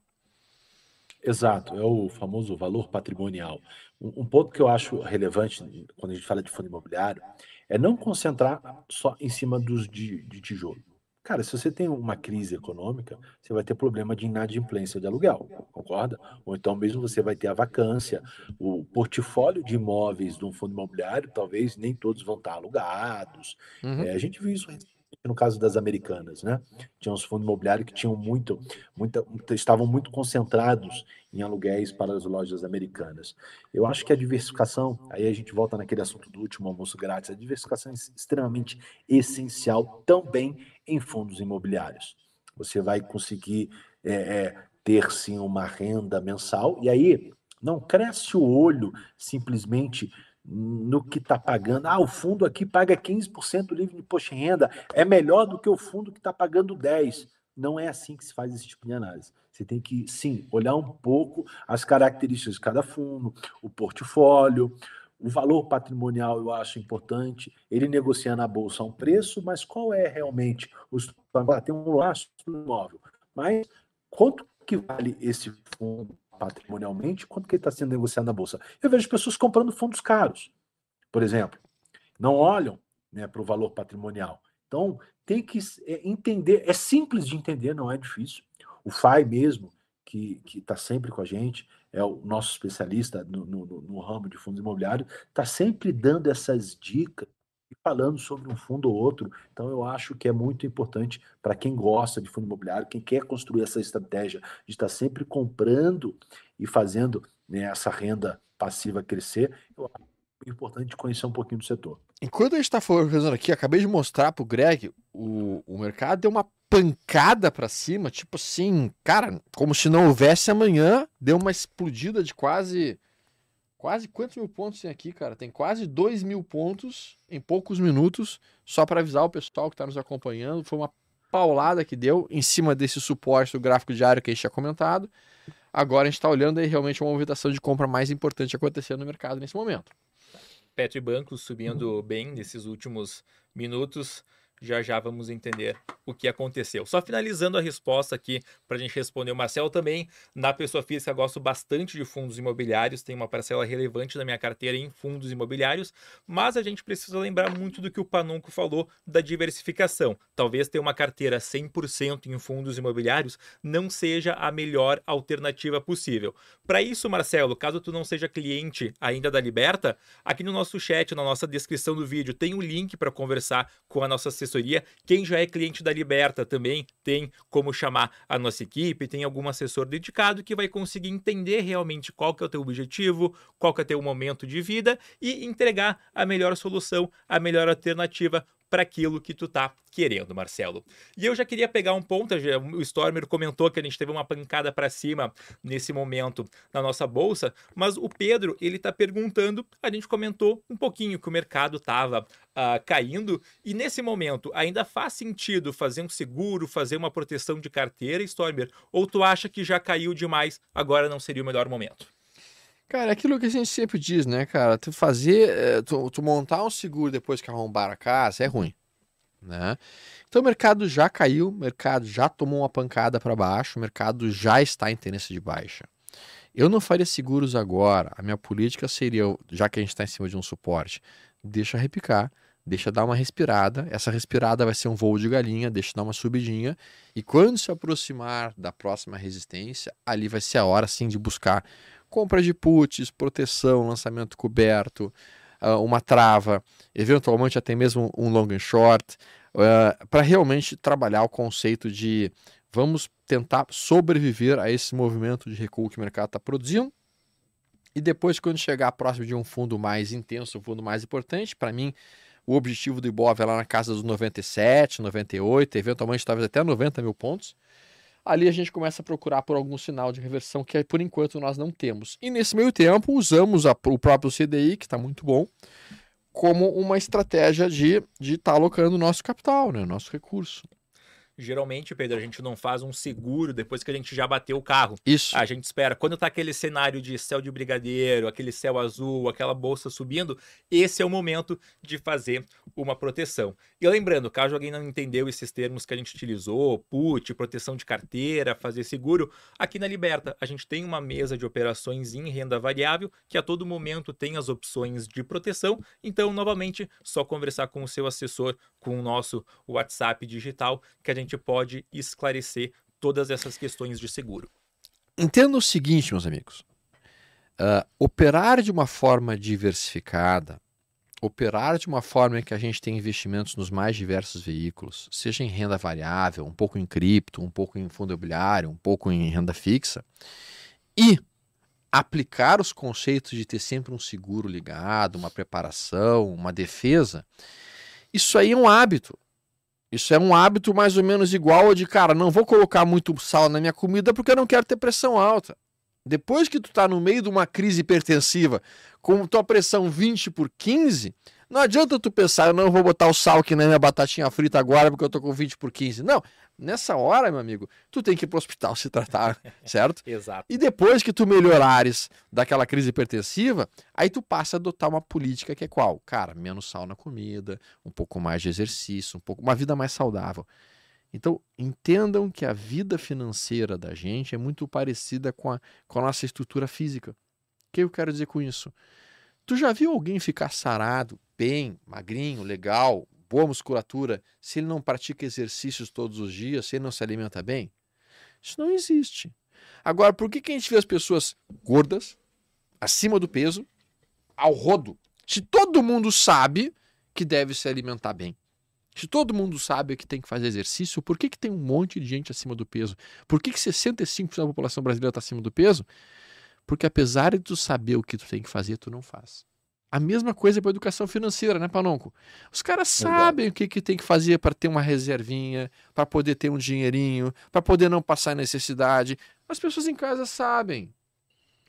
C: Exato, é o famoso valor patrimonial. Um, um, ponto que eu acho relevante quando a gente fala de fundo imobiliário é não concentrar só em cima dos de, de tijolo. Cara, se você tem uma crise econômica, você vai ter problema de inadimplência de aluguel, concorda? Ou então mesmo você vai ter a vacância, o portfólio de imóveis de um fundo imobiliário, talvez nem todos vão estar alugados. Uhum. É, a gente viu isso no caso das americanas, né? Tinha uns fundos imobiliários que tinham muito, muita, estavam muito concentrados em aluguéis para as lojas americanas. Eu acho que a diversificação, aí a gente volta naquele assunto do último almoço grátis, a diversificação é extremamente essencial também em fundos imobiliários. Você vai conseguir é, é, ter sim uma renda mensal e aí não cresce o olho simplesmente no que está pagando. Ah, o fundo aqui paga 15% livre de imposto de renda, é melhor do que o fundo que está pagando 10%. Não é assim que se faz esse tipo de análise. Você tem que, sim, olhar um pouco as características de cada fundo, o portfólio, o valor patrimonial eu acho importante. Ele negocia na bolsa um preço, mas qual é realmente o tem um lastro imóvel, mas quanto que vale esse fundo patrimonialmente, quanto que ele está sendo negociado na bolsa? Eu vejo pessoas comprando fundos caros, por exemplo, não olham né, para o valor patrimonial. Então, tem que é, entender, é simples de entender, não é difícil. O FAI mesmo, que está sempre com a gente, é o nosso especialista no, no, no ramo de fundos imobiliários, está sempre dando essas dicas e falando sobre um fundo ou outro. Então, eu acho que é muito importante para quem gosta de fundo imobiliário, quem quer construir essa estratégia de estar sempre comprando e fazendo né, essa renda passiva crescer, eu acho importante conhecer um pouquinho do setor.
B: Enquanto a gente está fazendo aqui, acabei de mostrar para o Greg, o mercado deu uma pancada para cima, tipo assim, cara, como se não houvesse amanhã, deu uma explodida de quase Quase quantos mil pontos tem aqui, cara? Tem quase dois mil pontos em poucos minutos, só para avisar o pessoal que está nos acompanhando. Foi uma paulada que deu em cima desse suporte do gráfico diário que a gente tinha comentado. Agora a gente está olhando aí realmente uma movimentação de compra mais importante acontecendo no mercado nesse momento.
A: Petro e bancos subindo bem nesses últimos minutos. Já já vamos entender o que aconteceu. Só finalizando a resposta aqui para a gente responder o Marcelo também. Na pessoa física, gosto bastante de fundos imobiliários, tem uma parcela relevante da minha carteira em fundos imobiliários, mas a gente precisa lembrar muito do que o Panunco falou da diversificação. Talvez ter uma carteira 100% em fundos imobiliários não seja a melhor alternativa possível. Para isso, Marcelo, caso tu não seja cliente ainda da Liberta, aqui no nosso chat, na nossa descrição do vídeo, tem um link para conversar com a nossa assessoria. Quem já é cliente da Liberta também tem como chamar a nossa equipe, tem algum assessor dedicado que vai conseguir entender realmente qual que é o teu objetivo, qual que é o teu momento de vida e entregar a melhor solução, a melhor alternativa para aquilo que tu tá querendo, Marcelo. E eu já queria pegar um ponto, o Stormer comentou que a gente teve uma pancada para cima nesse momento na nossa bolsa, mas o Pedro, ele tá perguntando, a gente comentou um pouquinho que o mercado tava uh, caindo e nesse momento ainda faz sentido fazer um seguro, fazer uma proteção de carteira, Stormer, ou tu acha que já caiu demais, agora não seria o melhor momento?
B: Cara, é aquilo que a gente sempre diz, né, cara? Tu fazer, eh, tu, tu montar um seguro depois que arrombar a casa é ruim, né? Então o mercado já caiu, o mercado já tomou uma pancada para baixo, o mercado já está em tendência de baixa. Eu não faria seguros agora. A minha política seria, já que a gente está em cima de um suporte, deixa repicar, deixa dar uma respirada. Essa respirada vai ser um voo de galinha, deixa dar uma subidinha. E quando se aproximar da próxima resistência, ali vai ser a hora sim de buscar compra de puts, proteção, lançamento coberto, uh, uma trava, eventualmente até mesmo um long and short, ah, para realmente trabalhar o conceito de vamos tentar sobreviver a esse movimento de recuo que o mercado está produzindo. E depois, quando chegar próximo de um fundo mais intenso, um fundo mais importante, para mim, o objetivo do Ibov é lá na casa dos 97, 98, eventualmente talvez até 90 mil pontos ali a gente começa a procurar por algum sinal de reversão que por enquanto nós não temos. E nesse meio tempo usamos a, o próprio CDI, que está muito bom, como uma estratégia de estar de tá alocando nosso capital, né, nosso recurso.
A: Geralmente, Pedro, a gente não faz um seguro depois que a gente já bateu o carro.
B: Isso.
A: A gente espera. Quando tá aquele cenário de céu de brigadeiro, aquele céu azul, aquela bolsa subindo, esse é o momento de fazer uma proteção. E lembrando, caso alguém não entendeu esses termos que a gente utilizou, put, proteção de carteira, fazer seguro, aqui na Liberta a gente tem uma mesa de operações em renda variável que a todo momento tem as opções de proteção. Então, novamente, só conversar com o seu assessor, com o nosso WhatsApp digital, que a gente pode esclarecer todas essas questões de seguro.
B: Entenda o seguinte, meus amigos. Uh, operar de uma forma diversificada, operar de uma forma em que a gente tem investimentos nos mais diversos veículos, seja em renda variável, um pouco em cripto, um pouco em fundo imobiliário, um pouco em renda fixa, e aplicar os conceitos de ter sempre um seguro ligado, uma preparação, uma defesa, isso aí é um hábito. Isso é um hábito mais ou menos igual ao de, cara, não vou colocar muito sal na minha comida porque eu não quero ter pressão alta. Depois que tu tá no meio de uma crise hipertensiva, com tua pressão 20 por 15, não adianta tu pensar, eu não vou botar o sal aqui na minha batatinha frita agora porque eu tô com 20 por 15. Não, nessa hora, meu amigo, tu tem que ir pro hospital se tratar, <laughs> certo?
A: Exato.
B: E depois que tu melhorares daquela crise hipertensiva, aí tu passa a adotar uma política que é qual? Cara, menos sal na comida, um pouco mais de exercício, um pouco uma vida mais saudável. Então, entendam que a vida financeira da gente é muito parecida com a, com a nossa estrutura física. O que eu quero dizer com isso? Tu já viu alguém ficar sarado, bem, magrinho, legal, boa musculatura, se ele não pratica exercícios todos os dias, se ele não se alimenta bem? Isso não existe. Agora, por que, que a gente vê as pessoas gordas, acima do peso, ao rodo? Se todo mundo sabe que deve se alimentar bem. Se todo mundo sabe que tem que fazer exercício, por que, que tem um monte de gente acima do peso? Por que, que 65% da população brasileira está acima do peso? Porque apesar de tu saber o que tu tem que fazer, tu não faz. A mesma coisa para a educação financeira, né, Panonco? Os caras sabem Exato. o que, que tem que fazer para ter uma reservinha, para poder ter um dinheirinho, para poder não passar necessidade. As pessoas em casa sabem.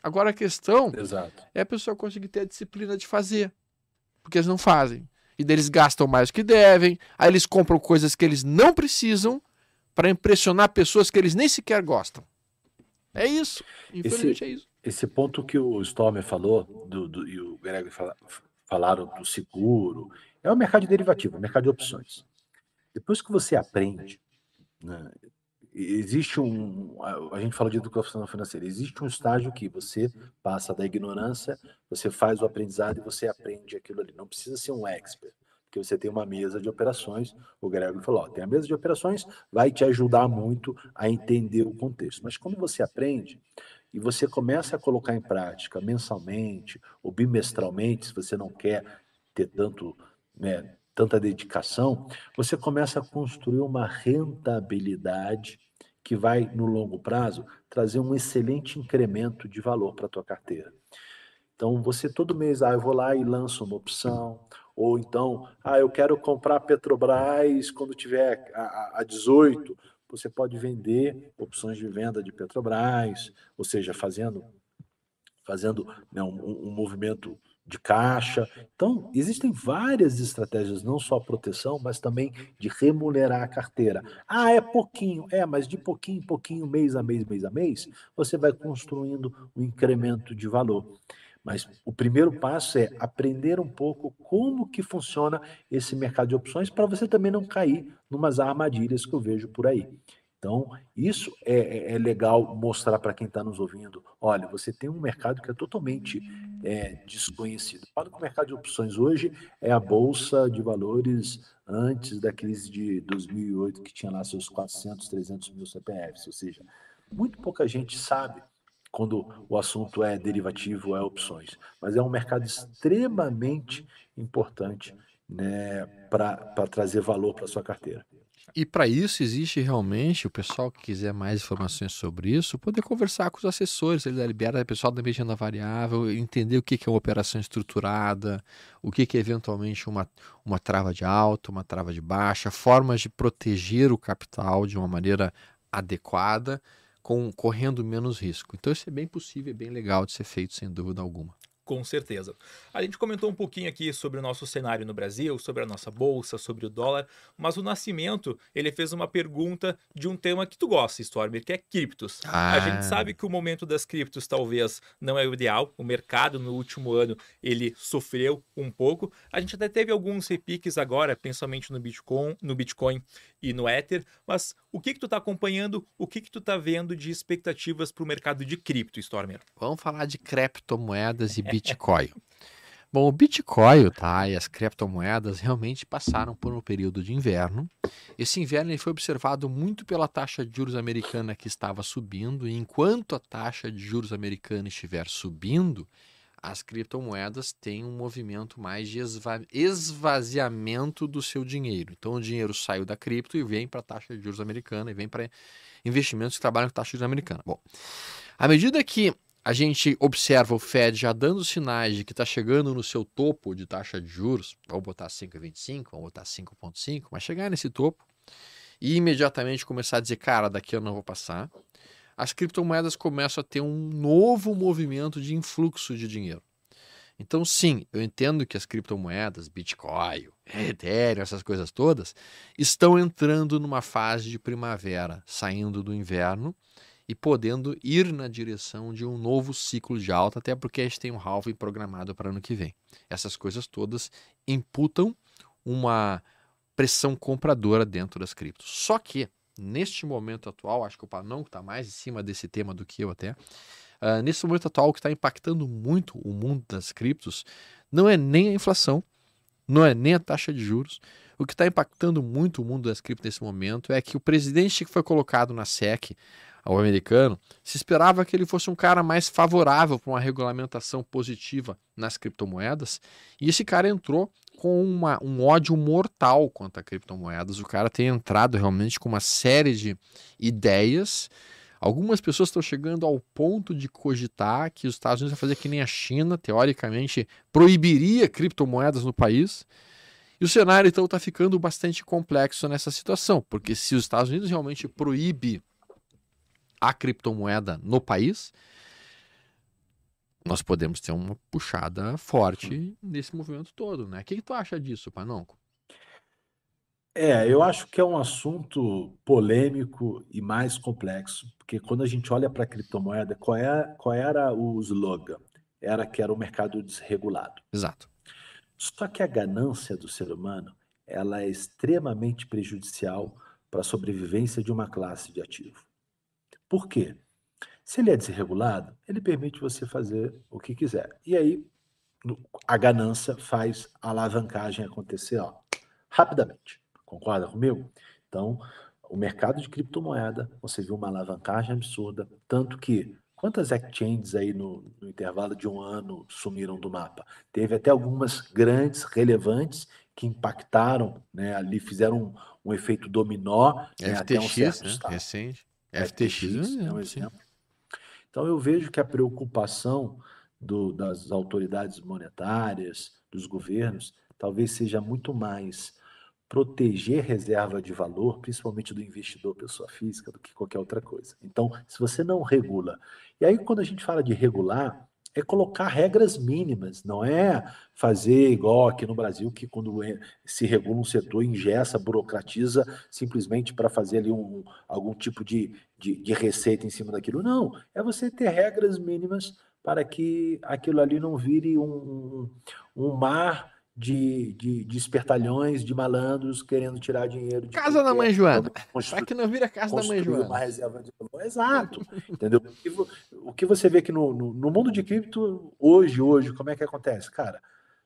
B: Agora a questão
C: Exato.
B: é a pessoa conseguir ter a disciplina de fazer. Porque eles não fazem. E daí eles gastam mais do que devem, aí eles compram coisas que eles não precisam para impressionar pessoas que eles nem sequer gostam. É isso. Infelizmente
C: esse,
B: é isso.
C: Esse ponto que o Stormer falou, do, do, e o Greg fala, falaram do seguro, é o mercado de derivativo, o mercado de opções. Depois que você aprende, né, existe um. A gente fala de educação financeira, existe um estágio que você passa da ignorância, você faz o aprendizado e você aprende aquilo ali. Não precisa ser um expert, porque você tem uma mesa de operações. O Gregory falou: ó, tem a mesa de operações, vai te ajudar muito a entender o contexto. Mas quando você aprende e você começa a colocar em prática mensalmente ou bimestralmente, se você não quer ter tanto. Né, tanta dedicação, você começa a construir uma rentabilidade que vai, no longo prazo, trazer um excelente incremento de valor para a tua carteira. Então, você todo mês, ah, eu vou lá e lanço uma opção, ou então, ah, eu quero comprar Petrobras quando tiver a, a 18, você pode vender opções de venda de Petrobras, ou seja, fazendo, fazendo né, um, um movimento de caixa. Então, existem várias estratégias, não só proteção, mas também de remunerar a carteira. Ah, é pouquinho, é, mas de pouquinho em pouquinho, mês a mês, mês a mês, você vai construindo um incremento de valor. Mas o primeiro passo é aprender um pouco como que funciona esse mercado de opções para você também não cair numas armadilhas que eu vejo por aí. Então, isso é, é, é legal mostrar para quem está nos ouvindo. Olha, você tem um mercado que é totalmente é, desconhecido. Fala que o mercado de opções hoje é a bolsa de valores antes da crise de 2008, que tinha lá seus 400, 300 mil CPFs. Ou seja, muito pouca gente sabe quando o assunto é derivativo, é opções. Mas é um mercado extremamente importante né, para trazer valor para sua carteira.
B: E para isso existe realmente, o pessoal que quiser mais informações sobre isso, poder conversar com os assessores da Libera, o pessoal da renda variável, entender o que é uma operação estruturada, o que é eventualmente uma, uma trava de alta, uma trava de baixa, formas de proteger o capital de uma maneira adequada, com, correndo menos risco. Então isso é bem possível, é bem legal de ser feito, sem dúvida alguma.
A: Com certeza. A gente comentou um pouquinho aqui sobre o nosso cenário no Brasil, sobre a nossa bolsa, sobre o dólar, mas o Nascimento, ele fez uma pergunta de um tema que tu gosta, Stormer, que é criptos. Ah. A gente sabe que o momento das criptos talvez não é o ideal, o mercado no último ano ele sofreu um pouco. A gente até teve alguns repiques agora, principalmente no Bitcoin, no Bitcoin e no Ether, mas o que que tu está acompanhando, o que que tu está vendo de expectativas para o mercado de cripto, Stormer?
B: Vamos falar de criptomoedas e Bitcoin. <laughs> Bom, o Bitcoin tá, e as criptomoedas realmente passaram por um período de inverno. Esse inverno ele foi observado muito pela taxa de juros americana que estava subindo, e enquanto a taxa de juros americana estiver subindo, as criptomoedas têm um movimento mais de esva esvaziamento do seu dinheiro. Então o dinheiro saiu da cripto e vem para a taxa de juros americana e vem para investimentos que trabalham com taxa de juros americana. Bom, à medida que a gente observa o Fed já dando sinais de que está chegando no seu topo de taxa de juros, vamos botar 5,25, vamos botar 5,5, mas chegar nesse topo e imediatamente começar a dizer, cara, daqui eu não vou passar as criptomoedas começam a ter um novo movimento de influxo de dinheiro. Então, sim, eu entendo que as criptomoedas, Bitcoin, Ethereum, essas coisas todas, estão entrando numa fase de primavera, saindo do inverno e podendo ir na direção de um novo ciclo de alta, até porque a gente tem um halving programado para ano que vem. Essas coisas todas imputam uma pressão compradora dentro das criptos. Só que neste momento atual, acho que o Panão está mais em cima desse tema do que eu até, uh, nesse momento atual, que está impactando muito o mundo das criptos não é nem a inflação, não é nem a taxa de juros. O que está impactando muito o mundo das criptos nesse momento é que o presidente que foi colocado na SEC, o americano, se esperava que ele fosse um cara mais favorável para uma regulamentação positiva nas criptomoedas, e esse cara entrou com uma, um ódio mortal contra criptomoedas. O cara tem entrado realmente com uma série de ideias. Algumas pessoas estão chegando ao ponto de cogitar que os Estados Unidos vai fazer que nem a China, teoricamente, proibiria criptomoedas no país. E o cenário, então, está ficando bastante complexo nessa situação, porque se os Estados Unidos realmente proíbe a criptomoeda no país, nós podemos ter uma puxada forte nesse movimento todo, né? O que, que tu acha disso, Panonco?
C: É, eu acho que é um assunto polêmico e mais complexo, porque quando a gente olha para a criptomoeda, qual, é, qual era o slogan? Era que era o mercado desregulado.
B: Exato.
C: Só que a ganância do ser humano, ela é extremamente prejudicial para a sobrevivência de uma classe de ativo. Por quê? Se ele é desregulado, ele permite você fazer o que quiser. E aí a ganância faz a alavancagem acontecer ó, rapidamente. Concorda comigo? Então, o mercado de criptomoeda, você viu uma alavancagem absurda, tanto que quantas exchanges aí no, no, intervalo de um ano sumiram do mapa? Teve até algumas grandes, relevantes, que impactaram, né, ali fizeram um, um efeito dominó.
B: FTX, né, até um certo né? Estado. Recente. FTX, FTX é um exemplo.
C: Então eu vejo que a preocupação do, das autoridades monetárias, dos governos, talvez seja muito mais proteger reserva de valor, principalmente do investidor pessoa física, do que qualquer outra coisa. Então, se você não regula, e aí quando a gente fala de regular, é colocar regras mínimas, não é fazer igual aqui no Brasil, que quando se regula um setor, ingessa, burocratiza, simplesmente para fazer ali um, algum tipo de, de, de receita em cima daquilo. Não, é você ter regras mínimas para que aquilo ali não vire um, um mar de, de, de espertalhões, de malandros querendo tirar dinheiro. De
B: casa da mãe Joana. Para que não vira casa da mãe Joana.
C: Uma reserva de. Exato. entendeu? O que você vê que no, no, no, mundo de cripto, hoje, hoje, como é que acontece? Cara,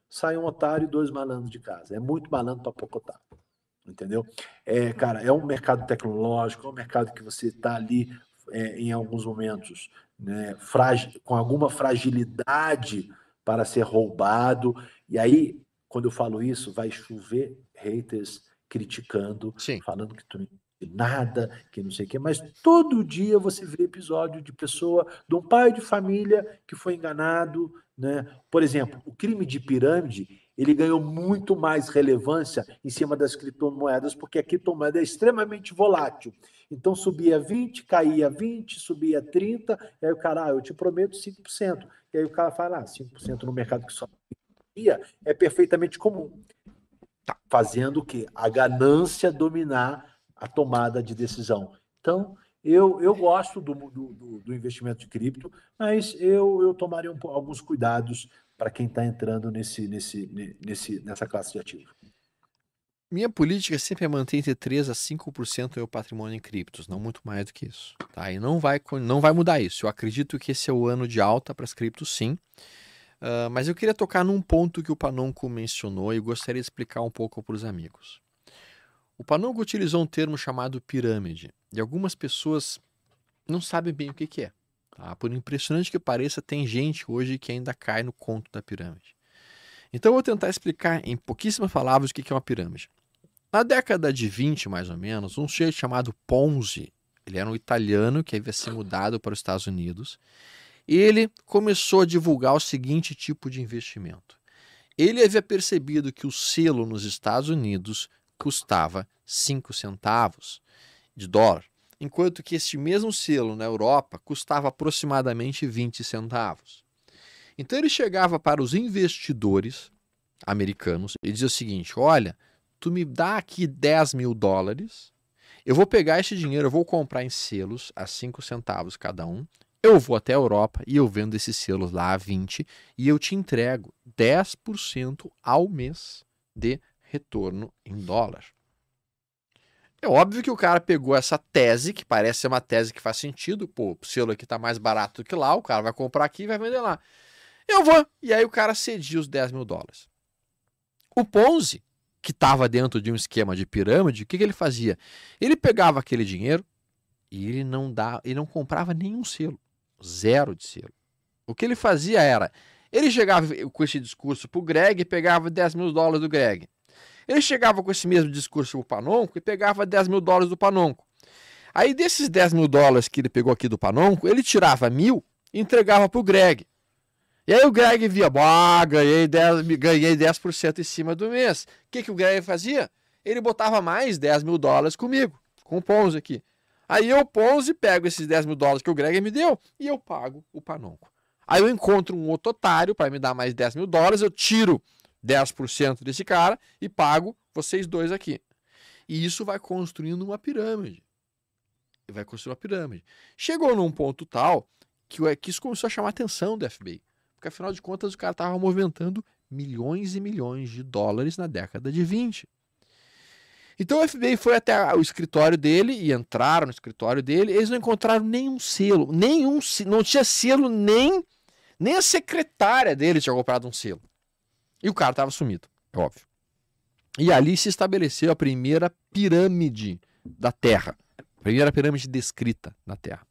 C: sai um otário e dois malandros de casa. É muito malandro para pouco otário. Entendeu? É, cara, é um mercado tecnológico, é um mercado que você está ali é, em alguns momentos né, frágil, com alguma fragilidade para ser roubado. E aí quando eu falo isso, vai chover haters criticando, Sim. falando que tu não entende nada, que não sei o quê, mas todo dia você vê episódio de pessoa, de um pai de família que foi enganado, né? Por exemplo, o crime de pirâmide, ele ganhou muito mais relevância em cima das criptomoedas, porque a criptomoeda é extremamente volátil. Então subia 20, caía 20, subia 30, e aí o cara, ah, eu te prometo 5%. E aí o cara fala, ah, 5% no mercado que só é perfeitamente comum. Tá. Fazendo o quê? A ganância dominar a tomada de decisão. Então, eu, eu gosto do, do, do investimento de cripto, mas eu, eu tomaria um, alguns cuidados para quem está entrando nesse, nesse, nesse, nessa classe de ativo.
B: Minha política sempre é manter entre 3% a 5% do meu patrimônio em criptos, não muito mais do que isso. Tá? E não vai, não vai mudar isso. Eu acredito que esse é o ano de alta para as criptos, sim. Uh, mas eu queria tocar num ponto que o Panonco mencionou e gostaria de explicar um pouco para os amigos. O Panonco utilizou um termo chamado pirâmide, e algumas pessoas não sabem bem o que, que é. Tá? Por impressionante que pareça, tem gente hoje que ainda cai no conto da pirâmide. Então eu vou tentar explicar em pouquíssimas palavras o que, que é uma pirâmide. Na década de 20, mais ou menos, um sujeito chamado Ponzi, ele era um italiano que havia se mudado para os Estados Unidos, ele começou a divulgar o seguinte tipo de investimento. Ele havia percebido que o selo nos Estados Unidos custava 5 centavos de dólar, enquanto que este mesmo selo na Europa custava aproximadamente 20 centavos. Então ele chegava para os investidores americanos e dizia o seguinte: Olha, tu me dá aqui 10 mil dólares, eu vou pegar esse dinheiro, eu vou comprar em selos a 5 centavos cada um, eu vou até a Europa e eu vendo esses selos lá a 20 e eu te entrego 10% ao mês de retorno em dólar. É óbvio que o cara pegou essa tese, que parece ser uma tese que faz sentido, pô, o selo aqui tá mais barato do que lá, o cara vai comprar aqui e vai vender lá. Eu vou. E aí o cara cedia os 10 mil dólares. O Ponzi, que estava dentro de um esquema de pirâmide, o que, que ele fazia? Ele pegava aquele dinheiro e ele não dá, ele não comprava nenhum selo zero de selo. O que ele fazia era, ele chegava com esse discurso para o Greg e pegava 10 mil dólares do Greg. Ele chegava com esse mesmo discurso para o Panonco e pegava 10 mil dólares do Panonco. Aí desses 10 mil dólares que ele pegou aqui do Panonco, ele tirava mil e entregava para o Greg. E aí o Greg via, ganhei 10%, ganhei 10 em cima do mês. O que, que o Greg fazia? Ele botava mais 10 mil dólares comigo, com o Ponzi aqui. Aí eu Ponzi pego esses 10 mil dólares que o Greg me deu e eu pago o Panonco. Aí eu encontro um outro otário para me dar mais 10 mil dólares, eu tiro 10% desse cara e pago vocês dois aqui. E isso vai construindo uma pirâmide. Vai construir uma pirâmide. Chegou num ponto tal que, que isso começou a chamar a atenção do FBI. Porque afinal de contas o cara estava movimentando milhões e milhões de dólares na década de 20. Então o FBI foi até o escritório dele e entraram no escritório dele. Eles não encontraram nenhum selo, nenhum, não tinha selo nem nem a secretária dele tinha comprado um selo. E o cara estava sumido, é óbvio. E ali se estabeleceu a primeira pirâmide da Terra, a primeira pirâmide descrita na Terra.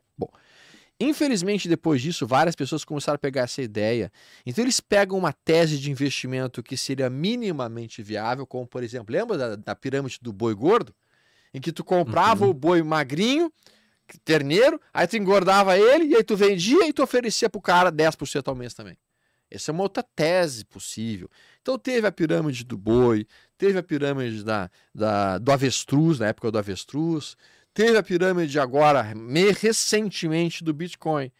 B: Infelizmente, depois disso, várias pessoas começaram a pegar essa ideia. Então, eles pegam uma tese de investimento que seria minimamente viável, como, por exemplo, lembra da, da pirâmide do boi gordo? Em que tu comprava uhum. o boi magrinho, terneiro, aí tu engordava ele, e aí tu vendia e tu oferecia pro cara 10% ao mês também. Essa é uma outra tese possível. Então teve a pirâmide do boi, teve a pirâmide da, da, do avestruz, na época do avestruz, Teve a pirâmide agora, recentemente, do Bitcoin.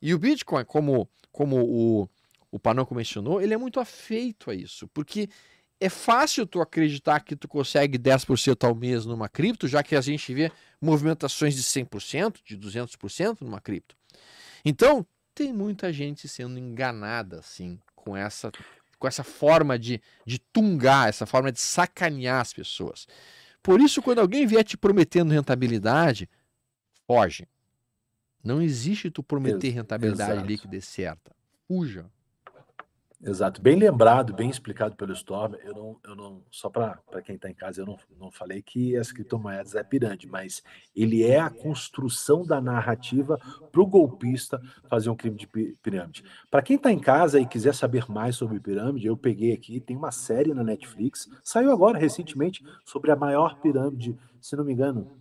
B: E o Bitcoin, como, como o, o Panoco mencionou, ele é muito afeito a isso, porque é fácil tu acreditar que tu consegue 10% ao mês numa cripto, já que a gente vê movimentações de 100%, de 200% numa cripto. Então, tem muita gente sendo enganada, assim, com essa, com essa forma de, de tungar, essa forma de sacanear as pessoas. Por isso, quando alguém vier te prometendo rentabilidade, foge. Não existe tu prometer rentabilidade Exato. líquida e certa. Fuja.
C: Exato, bem lembrado, bem explicado pelo Storm. Eu não, eu não só para quem está em casa, eu não, não falei que as criptomoedas é pirâmide, mas ele é a construção da narrativa para o golpista fazer um crime de pirâmide. Para quem está em casa e quiser saber mais sobre pirâmide, eu peguei aqui, tem uma série na Netflix, saiu agora recentemente sobre a maior pirâmide, se não me engano,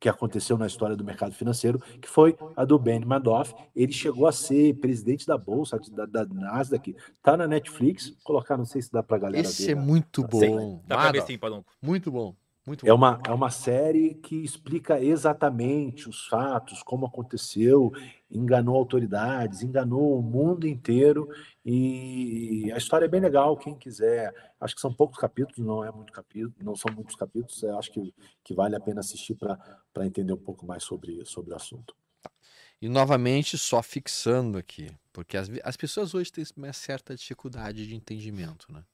C: que aconteceu na história do mercado financeiro, que foi a do Ben Madoff. Ele chegou a ser presidente da bolsa da, da Nasdaq. Tá na Netflix. Vou colocar, não sei se dá pra galera
B: Esse
C: ver.
B: é muito bom.
A: Dá pra ver sim, Padonco.
B: Muito bom. Muito
C: é, uma, é uma série que explica exatamente os fatos, como aconteceu, enganou autoridades, enganou o mundo inteiro. E a história é bem legal, quem quiser. Acho que são poucos capítulos, não é muito capítulo, não são muitos capítulos. Acho que, que vale a pena assistir para entender um pouco mais sobre, sobre o assunto.
B: E novamente, só fixando aqui, porque as, as pessoas hoje têm uma certa dificuldade de entendimento, né?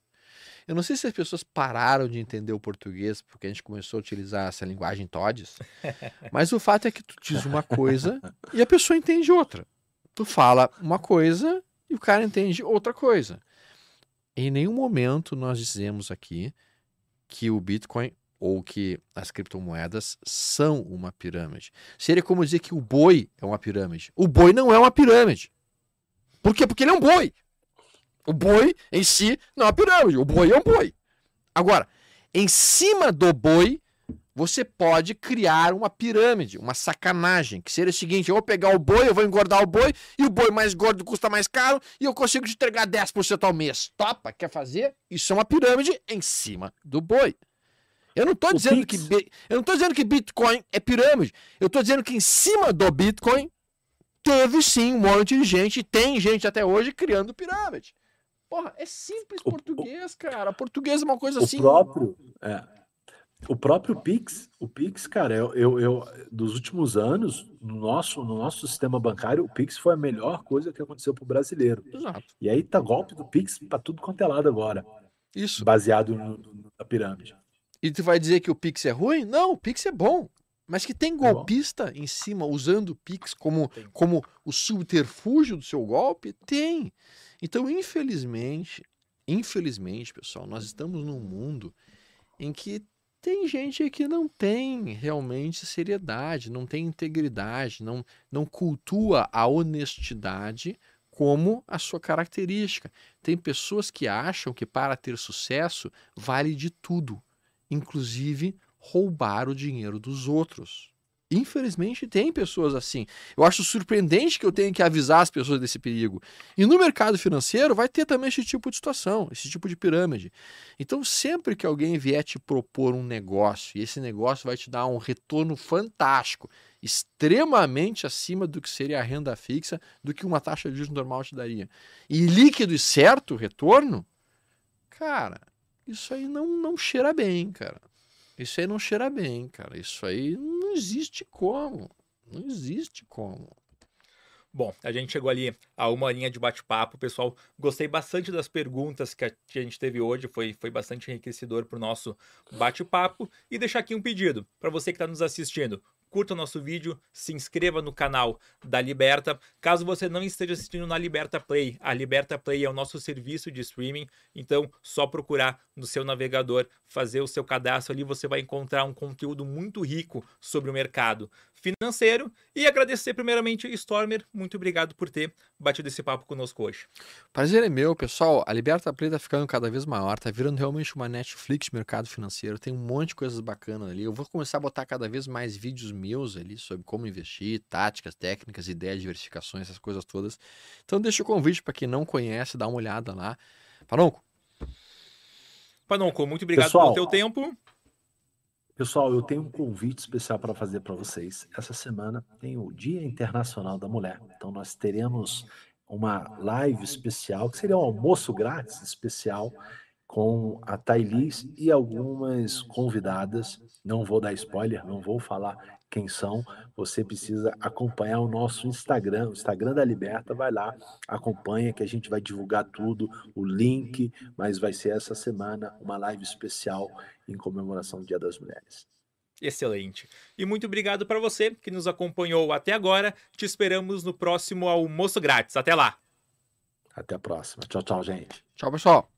B: Eu não sei se as pessoas pararam de entender o português porque a gente começou a utilizar essa linguagem TODES, <laughs> mas o fato é que tu diz uma coisa e a pessoa entende outra. Tu fala uma coisa e o cara entende outra coisa. Em nenhum momento nós dizemos aqui que o Bitcoin ou que as criptomoedas são uma pirâmide. Seria como dizer que o boi é uma pirâmide. O boi não é uma pirâmide. Por quê? Porque ele é um boi. O boi em si não é uma pirâmide. O boi é um boi. Agora, em cima do boi, você pode criar uma pirâmide, uma sacanagem, que seria o seguinte: eu vou pegar o boi, eu vou engordar o boi, e o boi mais gordo custa mais caro, e eu consigo te entregar 10% ao mês. Topa? Quer fazer? Isso é uma pirâmide em cima do boi. Eu não estou dizendo que eu não tô dizendo que Bitcoin é pirâmide. Eu estou dizendo que em cima do Bitcoin teve sim um monte de gente, e tem gente até hoje criando pirâmide. Porra, é simples o, português, o, cara. Português é uma coisa
C: o
B: assim.
C: Próprio, é, o próprio Pix, o Pix, cara, eu, eu, eu, dos últimos anos, no nosso, no nosso sistema bancário, o Pix foi a melhor coisa que aconteceu pro brasileiro.
B: Exato.
C: E aí tá golpe do Pix para tudo quanto é lado agora.
B: Isso.
C: Baseado no, no, na pirâmide.
B: E tu vai dizer que o Pix é ruim? Não, o Pix é bom. Mas que tem é golpista é em cima usando o Pix como, como o subterfúgio do seu golpe? Tem. Então, infelizmente, infelizmente, pessoal, nós estamos num mundo em que tem gente que não tem realmente seriedade, não tem integridade, não, não cultua a honestidade como a sua característica. Tem pessoas que acham que para ter sucesso vale de tudo, inclusive roubar o dinheiro dos outros. Infelizmente, tem pessoas assim. Eu acho surpreendente que eu tenha que avisar as pessoas desse perigo. E no mercado financeiro vai ter também esse tipo de situação, esse tipo de pirâmide. Então, sempre que alguém vier te propor um negócio e esse negócio vai te dar um retorno fantástico, extremamente acima do que seria a renda fixa, do que uma taxa de juros normal te daria, e líquido e certo retorno, cara, isso aí não, não cheira bem, cara. Isso aí não cheira bem, cara. Isso aí não existe como. Não existe como.
A: Bom, a gente chegou ali a uma linha de bate-papo, pessoal. Gostei bastante das perguntas que a gente teve hoje, foi, foi bastante enriquecedor para o nosso bate-papo. E deixar aqui um pedido para você que está nos assistindo curta o nosso vídeo, se inscreva no canal da Liberta. Caso você não esteja assistindo na Liberta Play, a Liberta Play é o nosso serviço de streaming, então só procurar no seu navegador, fazer o seu cadastro ali, você vai encontrar um conteúdo muito rico sobre o mercado financeiro e agradecer primeiramente Stormer, muito obrigado por ter batido esse papo conosco hoje.
B: Prazer é meu, pessoal. A Liberta Play tá ficando cada vez maior, tá virando realmente uma Netflix mercado financeiro. Tem um monte de coisas bacanas ali. Eu vou começar a botar cada vez mais vídeos meus ali sobre como investir, táticas, técnicas, ideias, diversificações, essas coisas todas. Então deixa o convite para quem não conhece, dá uma olhada lá. Panonco.
A: Panonco, muito obrigado Pessoal, pelo teu tempo.
C: Pessoal, eu tenho um convite especial para fazer para vocês. Essa semana tem o Dia Internacional da Mulher. Então nós teremos uma live especial, que seria um almoço grátis especial com a Thailis e algumas convidadas. Não vou dar spoiler, não vou falar quem são, você precisa acompanhar o nosso Instagram, o Instagram da Liberta, vai lá, acompanha que a gente vai divulgar tudo, o link, mas vai ser essa semana uma live especial em comemoração do Dia das Mulheres.
A: Excelente. E muito obrigado para você que nos acompanhou até agora. Te esperamos no próximo almoço grátis. Até lá.
C: Até a próxima. Tchau, tchau, gente.
B: Tchau, pessoal.